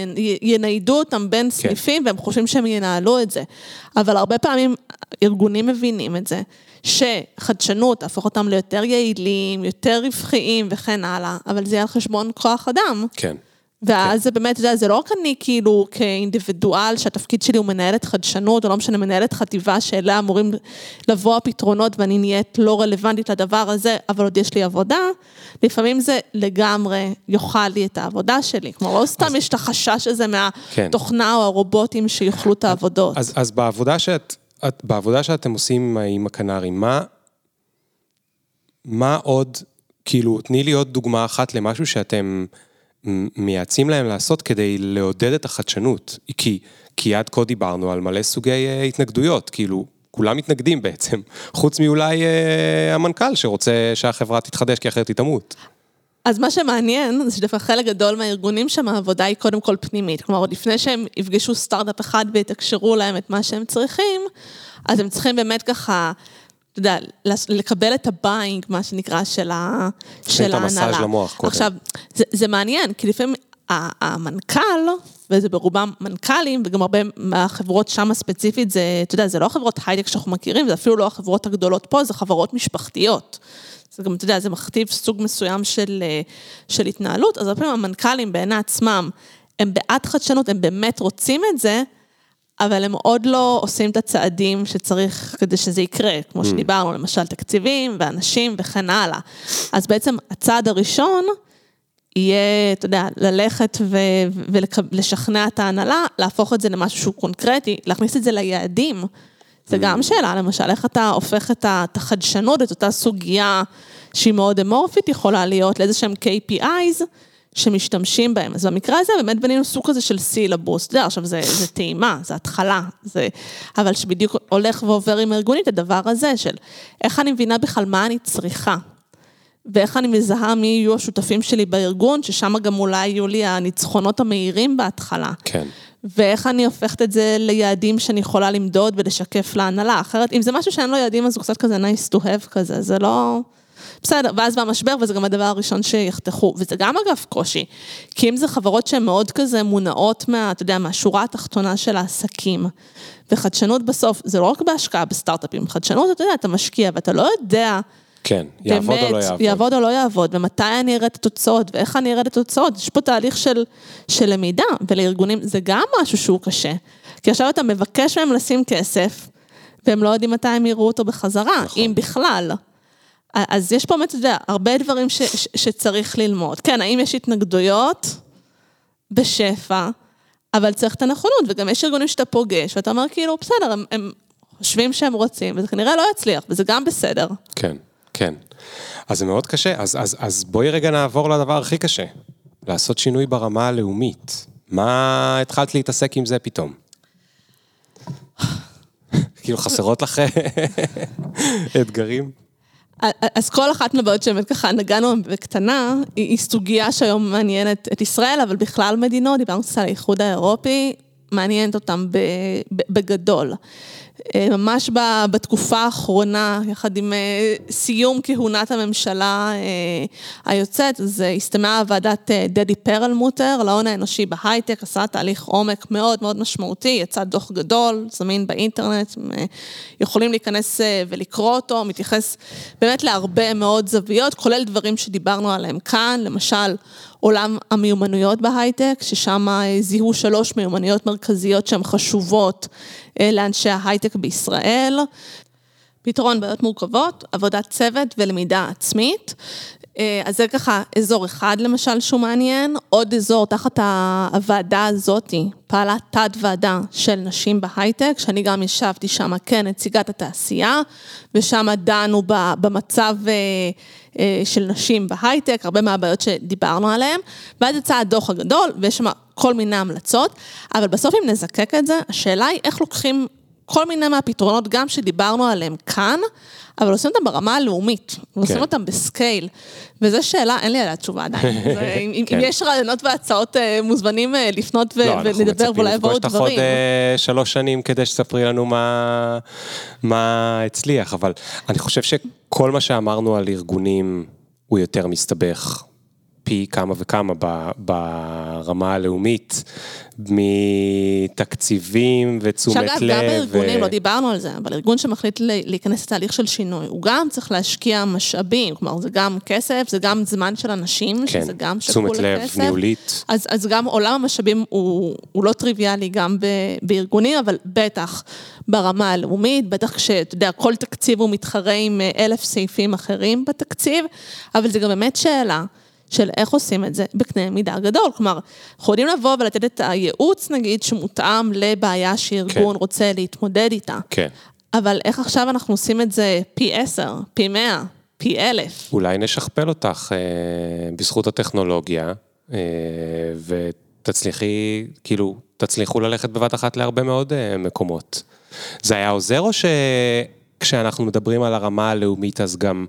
יניידו אותם בין כן. סניפים, והם חושבים שהם ינהלו את זה. אבל הרבה פעמים ארגונים מבינים את זה, שחדשנות תהפוך אותם ליותר יעילים, יותר רווחיים וכן הלאה, אבל זה יהיה על חשבון כוח אדם. כן. ואז זה באמת, אתה יודע, זה לא רק אני כאילו כאינדיבידואל, שהתפקיד שלי הוא מנהלת חדשנות, או לא משנה, מנהלת חטיבה שאליה אמורים לבוא הפתרונות ואני נהיית לא רלוונטית לדבר הזה, אבל עוד יש לי עבודה, לפעמים זה לגמרי יאכל לי את העבודה שלי. כלומר, לא סתם אז... יש את החשש הזה מהתוכנה כן. או הרובוטים שיאכלו את העבודות. אז, אז בעבודה, שאת, את, בעבודה שאתם עושים עם הקנרים, מה, מה עוד, כאילו, תני לי עוד דוגמה אחת למשהו שאתם... מייעצים להם לעשות כדי לעודד את החדשנות. כי, כי עד כה דיברנו על מלא סוגי uh, התנגדויות, כאילו, כולם מתנגדים בעצם, (laughs) חוץ מאולי uh, המנכ"ל שרוצה שהחברה תתחדש כי אחרת היא תמות. אז מה שמעניין, זה שדווקא חלק גדול מהארגונים שם, העבודה היא קודם כל פנימית. כלומר, עוד לפני שהם יפגשו סטארט-אפ אחד ויתקשרו להם את מה שהם צריכים, אז הם צריכים באמת ככה אתה יודע, לקבל את ה buy-in, מה שנקרא, של, ה, של ההנהלה. את המסאז' למוח קודם. עכשיו, זה, זה מעניין, כי לפעמים המנכ"ל, וזה ברובם מנכ"לים, וגם הרבה מהחברות שם ספציפית, זה, אתה יודע, זה לא חברות הייטק שאנחנו מכירים, זה אפילו לא החברות הגדולות פה, זה חברות משפחתיות. זה גם, אתה יודע, זה מכתיב סוג מסוים של, של התנהלות, אז הרבה פעמים המנכ"לים בעיני עצמם, הם בעד חדשנות, הם באמת רוצים את זה, אבל הם עוד לא עושים את הצעדים שצריך כדי שזה יקרה, כמו mm. שדיברנו, למשל תקציבים ואנשים וכן הלאה. אז בעצם הצעד הראשון יהיה, אתה יודע, ללכת ולשכנע את ההנהלה, להפוך את זה למשהו שהוא קונקרטי, להכניס את זה ליעדים. זה גם mm. שאלה, למשל, איך אתה הופך את החדשנות, את אותה סוגיה שהיא מאוד אמורפית, יכולה להיות לאיזה שהם KPIs. שמשתמשים בהם. אז במקרה הזה באמת בנינו סוג כזה של סילבוס. אתה יודע, עכשיו זה, זה טעימה, זה התחלה, זה... אבל שבדיוק הולך ועובר עם הארגונים את הדבר הזה של איך אני מבינה בכלל מה אני צריכה. ואיך אני מזהה מי יהיו השותפים שלי בארגון, ששם גם אולי יהיו לי הניצחונות המהירים בהתחלה. כן. ואיך אני הופכת את זה ליעדים שאני יכולה למדוד ולשקף להנהלה. אחרת, אם זה משהו שאין לו יעדים, אז הוא קצת כזה nice to have כזה, זה לא... בסדר, ואז בא המשבר, וזה גם הדבר הראשון שיחתכו. וזה גם אגב קושי, כי אם זה חברות שהן מאוד כזה מונעות מה, אתה יודע, מהשורה התחתונה של העסקים. וחדשנות בסוף, זה לא רק בהשקעה בסטארט-אפים, חדשנות, אתה יודע, אתה משקיע ואתה לא יודע... כן, יעבוד באמת, או לא יעבוד. יעבוד או לא יעבוד, ומתי אני אראה את התוצאות, ואיך אני אראה את התוצאות. יש פה תהליך של, של למידה, ולארגונים זה גם משהו שהוא קשה. כי עכשיו אתה מבקש מהם לשים כסף, והם לא יודעים מתי הם יראו אותו בחזרה, נכון. אם בכלל. אז יש פה באמת, אתה יודע, הרבה דברים ש, ש, שצריך ללמוד. כן, האם יש התנגדויות? בשפע, אבל צריך את הנכונות, וגם יש ארגונים שאתה פוגש, ואתה אומר כאילו, בסדר, הם, הם חושבים שהם רוצים, וזה כנראה לא יצליח, וזה גם בסדר. כן, כן. אז זה מאוד קשה, אז, אז, אז בואי רגע נעבור לדבר הכי קשה, לעשות שינוי ברמה הלאומית. מה התחלת להתעסק עם זה פתאום? (laughs) כאילו חסרות לך (laughs) אתגרים? אז כל אחת מהבעיות שבאמת ככה נגענו בקטנה, היא סוגיה שהיום מעניינת את ישראל, אבל בכלל מדינות, דיברנו קצת על האיחוד האירופי, מעניינת אותם בגדול. אה, ממש בתקופה האחרונה, יחד עם אה, סיום כהונת הממשלה אה, היוצאת, אז הסתמעה ועדת דדי פרלמוטר להון האנושי בהייטק, עשה תהליך עומק מאוד מאוד משמעותי, יצא דוח גדול, זמין באינטרנט, יכולים להיכנס ולקרוא אותו, מתייחס באמת להרבה מאוד זוויות, כולל דברים שדיברנו עליהם כאן, למשל עולם המיומנויות בהייטק, ששם זיהו שלוש מיומנויות מרכזיות שהן חשובות לאנשי ההייטק בישראל. פתרון בעיות מורכבות, עבודת צוות ולמידה עצמית. אה, אז זה ככה אזור אחד למשל שהוא מעניין, עוד אזור תחת הוועדה הזאתי, פעלה תת ועדה של נשים בהייטק, שאני גם ישבתי שם כנציגת התעשייה, ושם דנו במצב אה, של נשים בהייטק, הרבה מהבעיות שדיברנו עליהן, ואז יצא הדוח הגדול, ויש שם כל מיני המלצות, אבל בסוף אם נזקק את זה, השאלה היא איך לוקחים כל מיני מהפתרונות, גם שדיברנו עליהם כאן, אבל עושים אותם ברמה הלאומית, כן. עושים אותם בסקייל. וזו שאלה, אין לי עליה תשובה עדיין. (laughs) אם, אם כן. יש רעיונות והצעות, אה, מוזמנים אה, לפנות ו- לא, ולדבר, ואולי יבואו דברים. לא, אנחנו מצפים לפגוש אותך עוד שלוש שנים כדי שתספרי לנו מה, מה הצליח, אבל אני חושב שכל מה שאמרנו על ארגונים הוא יותר מסתבך. פי כמה וכמה ברמה הלאומית, מתקציבים ותשומת לב. שאגב, גם בארגונים, ו... לא דיברנו על זה, אבל ארגון שמחליט להיכנס לתהליך של שינוי, הוא גם צריך להשקיע משאבים, כלומר זה גם כסף, זה גם זמן של אנשים, כן, שזה גם שקול לכסף. תשומת לב, ניהולית. אז, אז גם עולם המשאבים הוא, הוא לא טריוויאלי גם ב, בארגונים, אבל בטח ברמה הלאומית, בטח כשאתה יודע, כל תקציב הוא מתחרה עם אלף סעיפים אחרים בתקציב, אבל זה גם באמת שאלה. של איך עושים את זה בקנה מידה גדול. כלומר, אנחנו יודעים לבוא ולתת את הייעוץ, נגיד, שמותאם לבעיה שארגון כן. רוצה להתמודד איתה. כן. אבל איך עכשיו אנחנו עושים את זה פי עשר, פי מאה, פי אלף? אולי נשכפל אותך אה, בזכות הטכנולוגיה, אה, ותצליחי, כאילו, תצליחו ללכת בבת אחת להרבה מאוד אה, מקומות. זה היה עוזר או שכשאנחנו מדברים על הרמה הלאומית אז גם...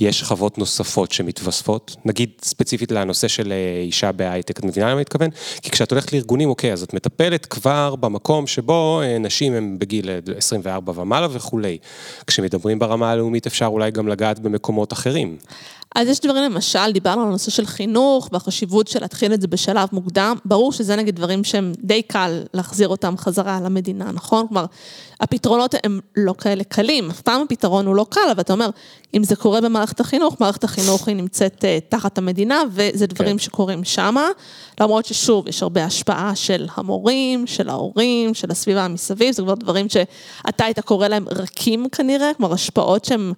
יש שכבות נוספות שמתווספות, נגיד ספציפית לנושא של אה, אישה בהייטק, את מבינה למה אני מתכוון? כי כשאת הולכת לארגונים, אוקיי, אז את מטפלת כבר במקום שבו אה, נשים הן בגיל 24 אה, ומעלה וכולי. כשמדברים ברמה הלאומית אפשר אולי גם לגעת במקומות אחרים. אז יש דברים, למשל, דיברנו על הנושא של חינוך והחשיבות של להתחיל את זה בשלב מוקדם. ברור שזה נגיד דברים שהם די קל להחזיר אותם חזרה למדינה, נכון? כלומר, הפתרונות הם לא כאלה קלים, אף פעם הפתרון הוא לא קל, אבל אתה אומר, אם זה קורה במערכת החינוך, מערכת החינוך היא נמצאת uh, תחת המדינה, וזה דברים כן. שקורים שמה, למרות ששוב, יש הרבה השפעה של המורים, של ההורים, של הסביבה מסביב, זה כבר דברים שאתה היית קורא להם רכים כנראה, כלומר השפעות שהן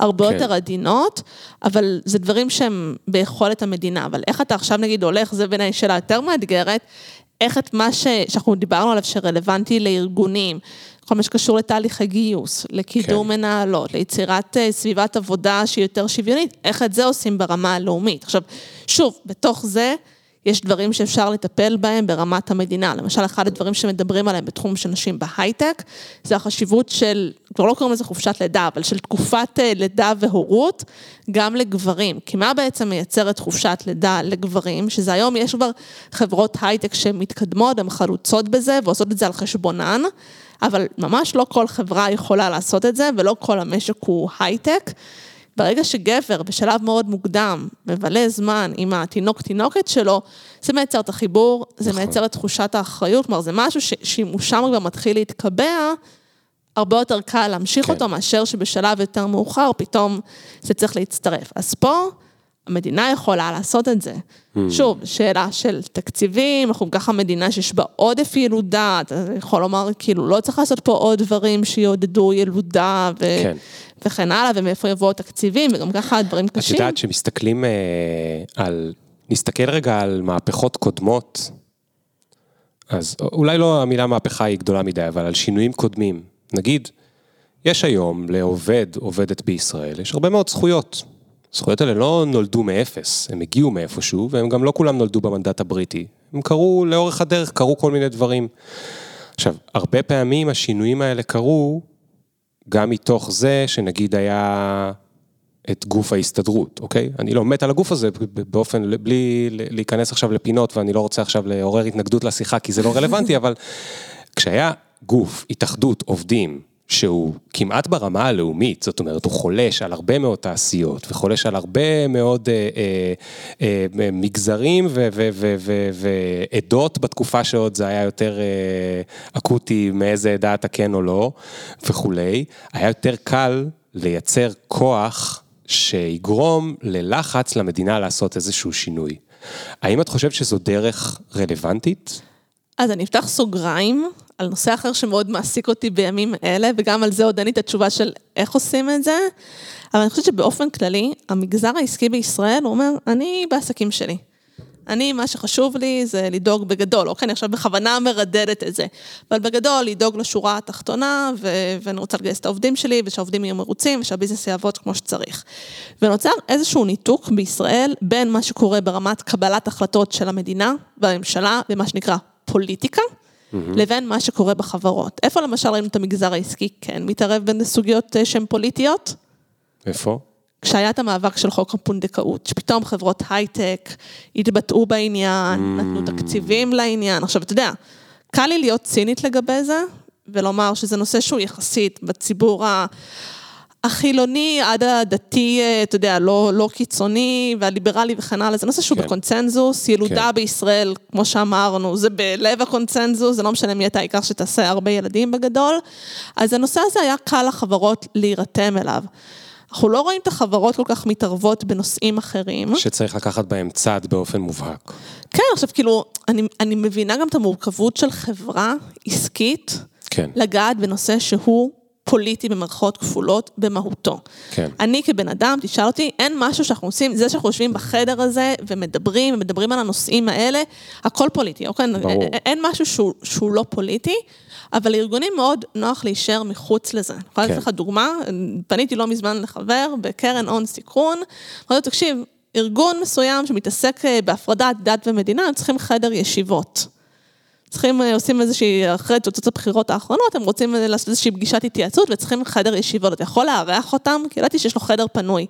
הרבה כן. יותר עדינות, אבל זה דברים שהם ביכולת המדינה, אבל איך אתה עכשיו נגיד הולך, זה בעיניי שאלה יותר מאתגרת, איך את מה ש... שאנחנו דיברנו עליו שרלוונטי לארגונים, כל מה שקשור לתהליכי גיוס, לקידום כן. מנהלות, ליצירת אה, סביבת עבודה שהיא יותר שוויונית, איך את זה עושים ברמה הלאומית. עכשיו, שוב, בתוך זה יש דברים שאפשר לטפל בהם ברמת המדינה. למשל, אחד הדברים שמדברים עליהם בתחום של נשים בהייטק, זה החשיבות של, כבר לא קוראים לזה חופשת לידה, אבל של תקופת אה, לידה והורות, גם לגברים. כי מה בעצם מייצרת חופשת לידה לגברים? שזה היום יש כבר חברות הייטק שמתקדמות, הן חלוצות בזה ועושות את זה על חשבונן. אבל ממש לא כל חברה יכולה לעשות את זה, ולא כל המשק הוא הייטק. ברגע שגבר בשלב מאוד מוקדם מבלה זמן עם התינוק תינוקת שלו, זה מייצר את החיבור, זה נכון. מייצר את תחושת האחריות, כלומר זה משהו שאם הוא שם כבר מתחיל להתקבע, הרבה יותר קל להמשיך כן. אותו מאשר שבשלב יותר מאוחר פתאום זה צריך להצטרף. אז פה המדינה יכולה לעשות את זה. Mm. שוב, שאלה של תקציבים, אנחנו ככה מדינה שיש בה עודף ילודה, אתה יכול לומר, כאילו, לא צריך לעשות פה עוד דברים שיעודדו ילודה ו- כן. וכן הלאה, ומאיפה יבואו התקציבים, וגם ככה דברים את קשים. יודעת שמסתכלים אה, על, נסתכל רגע על מהפכות קודמות, אז אולי לא המילה מהפכה היא גדולה מדי, אבל על שינויים קודמים. נגיד, יש היום לעובד, עובדת בישראל, יש הרבה מאוד זכויות. הזכויות האלה לא נולדו מאפס, הם הגיעו מאיפשהו, והם גם לא כולם נולדו במנדט הבריטי. הם קרו לאורך הדרך, קרו כל מיני דברים. עכשיו, הרבה פעמים השינויים האלה קרו גם מתוך זה שנגיד היה את גוף ההסתדרות, אוקיי? אני לא מת על הגוף הזה באופן, בלי להיכנס עכשיו לפינות, ואני לא רוצה עכשיו לעורר התנגדות לשיחה, כי זה לא רלוונטי, (laughs) אבל כשהיה גוף, התאחדות, עובדים, שהוא כמעט ברמה הלאומית, זאת אומרת, הוא חולש על הרבה מאוד תעשיות, וחולש על הרבה מאוד אה, אה, אה, מגזרים ועדות בתקופה שעוד זה היה יותר אה, אקוטי מאיזה עדה אתה כן או לא, וכולי, היה יותר קל לייצר כוח שיגרום ללחץ למדינה לעשות איזשהו שינוי. האם את חושבת שזו דרך רלוונטית? אז אני אפתח סוגריים על נושא אחר שמאוד מעסיק אותי בימים אלה, וגם על זה עוד אין לי את התשובה של איך עושים את זה, אבל אני חושבת שבאופן כללי, המגזר העסקי בישראל, הוא אומר, אני בעסקים שלי. אני, מה שחשוב לי זה לדאוג בגדול, אוקיי, אני עכשיו בכוונה מרדדת את זה, אבל בגדול לדאוג לשורה התחתונה, ו- ואני רוצה לגייס את העובדים שלי, ושהעובדים יהיו מרוצים, ושהביזנס יעבוד כמו שצריך. ונוצר איזשהו ניתוק בישראל בין מה שקורה ברמת קבלת החלטות של המדינה והממשלה, ומה שנקרא פוליטיקה. לבין מה שקורה בחברות. איפה למשל ראינו את המגזר העסקי כן מתערב בין סוגיות אה, שהן פוליטיות? איפה? כשהיה את המאבק של חוק הפונדקאות, שפתאום חברות הייטק התבטאו בעניין, mm. נתנו תקציבים לעניין. עכשיו, אתה יודע, קל לי להיות צינית לגבי זה, ולומר שזה נושא שהוא יחסית בציבור ה... החילוני עד הדתי, אה, אתה יודע, לא, לא קיצוני והליברלי וכן הלאה, זה נושא שהוא כן. בקונצנזוס, ילודה כן. בישראל, כמו שאמרנו, זה בלב הקונצנזוס, זה לא משנה מי אתה, העיקר שתעשה הרבה ילדים בגדול. אז הנושא הזה היה קל לחברות להירתם אליו. אנחנו לא רואים את החברות כל כך מתערבות בנושאים אחרים. שצריך לקחת בהם צד באופן מובהק. כן, עכשיו כאילו, אני, אני מבינה גם את המורכבות של חברה עסקית, כן. לגעת בנושא שהוא פוליטי במרכאות כפולות במהותו. כן. אני כבן אדם, תשאל אותי, אין משהו שאנחנו עושים, זה שאנחנו יושבים בחדר הזה ומדברים, ומדברים על הנושאים האלה, הכל פוליטי, אוקיי? ברור. אין משהו שהוא, שהוא לא פוליטי, אבל לארגונים מאוד נוח להישאר מחוץ לזה. אני יכולה לתת כן. לך דוגמה, פניתי לא מזמן לחבר בקרן הון סיכון, אמרתי לו, תקשיב, ארגון מסוים שמתעסק אה, בהפרדת דת ומדינה, הם צריכים חדר ישיבות. צריכים, אה, עושים איזושהי, אחרי תוצאות הבחירות האחרונות, הם רוצים אה, לעשות איזושהי פגישת התייעצות וצריכים חדר ישיבות. אתה יכול לארח אותם? כי ידעתי שיש לו חדר פנוי.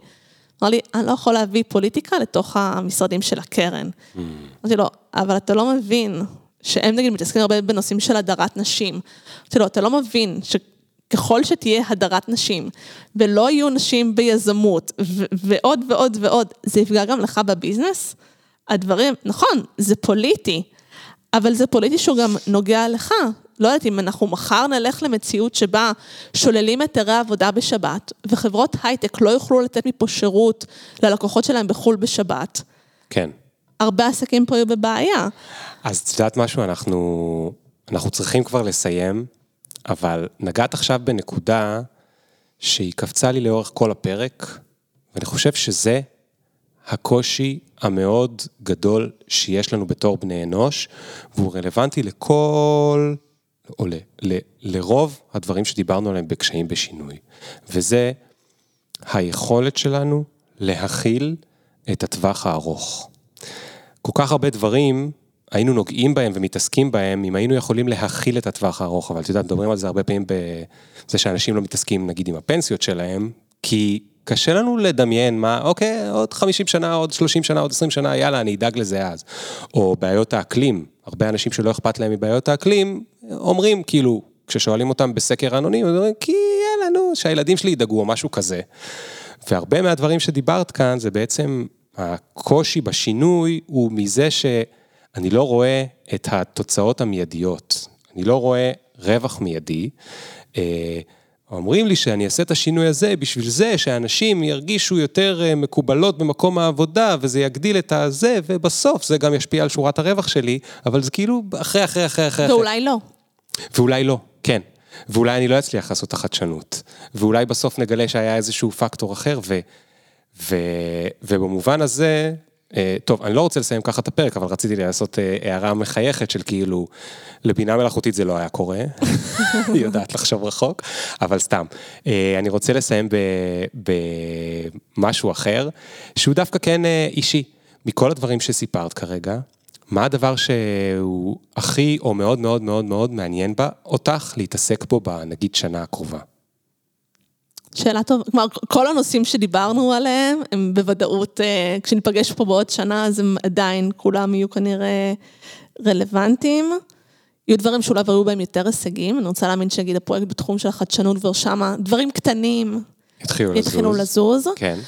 אמר לי, אני לא יכול להביא פוליטיקה לתוך המשרדים של הקרן. Mm. אמרתי לו, אבל אתה לא מבין שהם נגיד מתעסקים הרבה בנושאים של הדרת נשים. אמרתי לו, אתה לא מבין שככל שתהיה הדרת נשים, ולא יהיו נשים ביזמות, ו- ועוד ועוד ועוד, זה יפגע גם לך בביזנס? הדברים, נכון, זה פוליטי, אבל זה פוליטי שהוא גם נוגע לך. לא יודעת אם אנחנו מחר נלך למציאות שבה שוללים היתרי עבודה בשבת, וחברות הייטק לא יוכלו לתת מפה שירות ללקוחות שלהם בחו"ל בשבת. כן. הרבה עסקים פה יהיו בבעיה. אז את יודעת משהו, אנחנו, אנחנו צריכים כבר לסיים, אבל נגעת עכשיו בנקודה שהיא קפצה לי לאורך כל הפרק, ואני חושב שזה הקושי המאוד גדול שיש לנו בתור בני אנוש, והוא רלוונטי לכל, או ל, ל, לרוב הדברים שדיברנו עליהם בקשיים בשינוי. וזה היכולת שלנו להכיל את הטווח הארוך. כל כך הרבה דברים היינו נוגעים בהם ומתעסקים בהם, אם היינו יכולים להכיל את הטווח הארוך, אבל את יודעת, מדברים על זה הרבה פעמים בזה שאנשים לא מתעסקים נגיד עם הפנסיות שלהם, כי קשה לנו לדמיין מה, אוקיי, עוד 50 שנה, עוד 30 שנה, עוד 20 שנה, יאללה, אני אדאג לזה אז. או בעיות האקלים, הרבה אנשים שלא אכפת להם מבעיות האקלים, אומרים, כאילו, כששואלים אותם בסקר אנונימי, אומרים, כי יאללה, נו, שהילדים שלי ידאגו, או משהו כזה. והרבה מהדברים שדיברת כאן, זה בעצם הקושי בשינוי, הוא מזה שאני לא רואה את התוצאות המיידיות. אני לא רואה רווח מיידי. אומרים לי שאני אעשה את השינוי הזה בשביל זה שאנשים ירגישו יותר אה, מקובלות במקום העבודה וזה יגדיל את הזה ובסוף זה גם ישפיע על שורת הרווח שלי, אבל זה כאילו אחרי, אחרי, אחרי, אחרי. ואולי לא. ואולי לא, כן. ואולי אני לא אצליח לעשות את החדשנות, ואולי בסוף נגלה שהיה איזשהו פקטור אחר, ו, ו, ובמובן הזה, טוב, אני לא רוצה לסיים ככה את הפרק, אבל רציתי לעשות אה, הערה מחייכת של כאילו, לבינה מלאכותית זה לא היה קורה, (laughs) היא יודעת לחשוב רחוק, אבל סתם. אה, אני רוצה לסיים במשהו אחר, שהוא דווקא כן אישי. מכל הדברים שסיפרת כרגע, מה הדבר שהוא הכי או מאוד מאוד מאוד מאוד מעניין בה אותך להתעסק בו בנגיד שנה הקרובה? שאלה טובה, כלומר, כל הנושאים שדיברנו עליהם, הם בוודאות, אה, כשניפגש פה בעוד שנה, אז הם עדיין, כולם יהיו כנראה רלוונטיים. יהיו דברים שאולי היו בהם יותר הישגים, אני רוצה להאמין שיגיד הפרויקט בתחום של החדשנות כבר שמה, דברים קטנים. התחילו לזוז. התחילו לזוז. כן.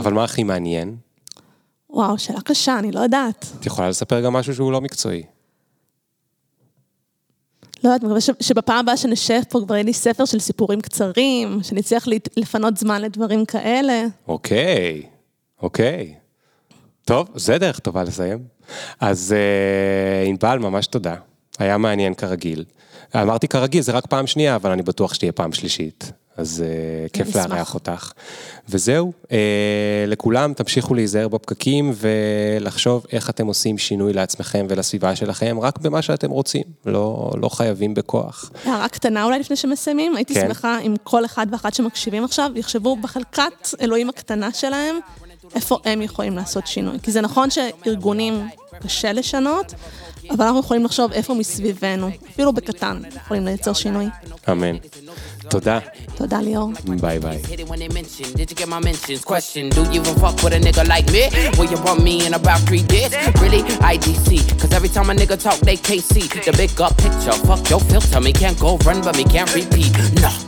אבל מה הכי מעניין? וואו, שאלה קשה, אני לא יודעת. את יכולה לספר גם משהו שהוא לא מקצועי. לא יודעת, מקווה שבפעם הבאה שנשב פה כבר יהיה לי ספר של סיפורים קצרים, שנצליח לפנות זמן לדברים כאלה. אוקיי, אוקיי. טוב, זה דרך טובה לסיים. אז אה, ענבל, ממש תודה. היה מעניין כרגיל. אמרתי כרגיל, זה רק פעם שנייה, אבל אני בטוח שתהיה פעם שלישית. אז uh, כיף לארח אותך. וזהו, uh, לכולם תמשיכו להיזהר בפקקים ולחשוב איך אתם עושים שינוי לעצמכם ולסביבה שלכם, רק במה שאתם רוצים, לא, לא חייבים בכוח. הערה קטנה אולי לפני שמסיימים, הייתי כן. שמחה אם כל אחד ואחת שמקשיבים עכשיו יחשבו בחלקת אלוהים הקטנה שלהם, איפה הם יכולים לעשות שינוי. כי זה נכון שארגונים קשה לשנות, אבל אנחנו יכולים לחשוב איפה מסביבנו, אפילו בקטן, יכולים לייצר שינוי. אמן. תודה. תודה ליאור. ביי ביי. Cause every time a nigga talk, they can't see the big up picture. Fuck your filter, me can't go run, but me can't repeat. No.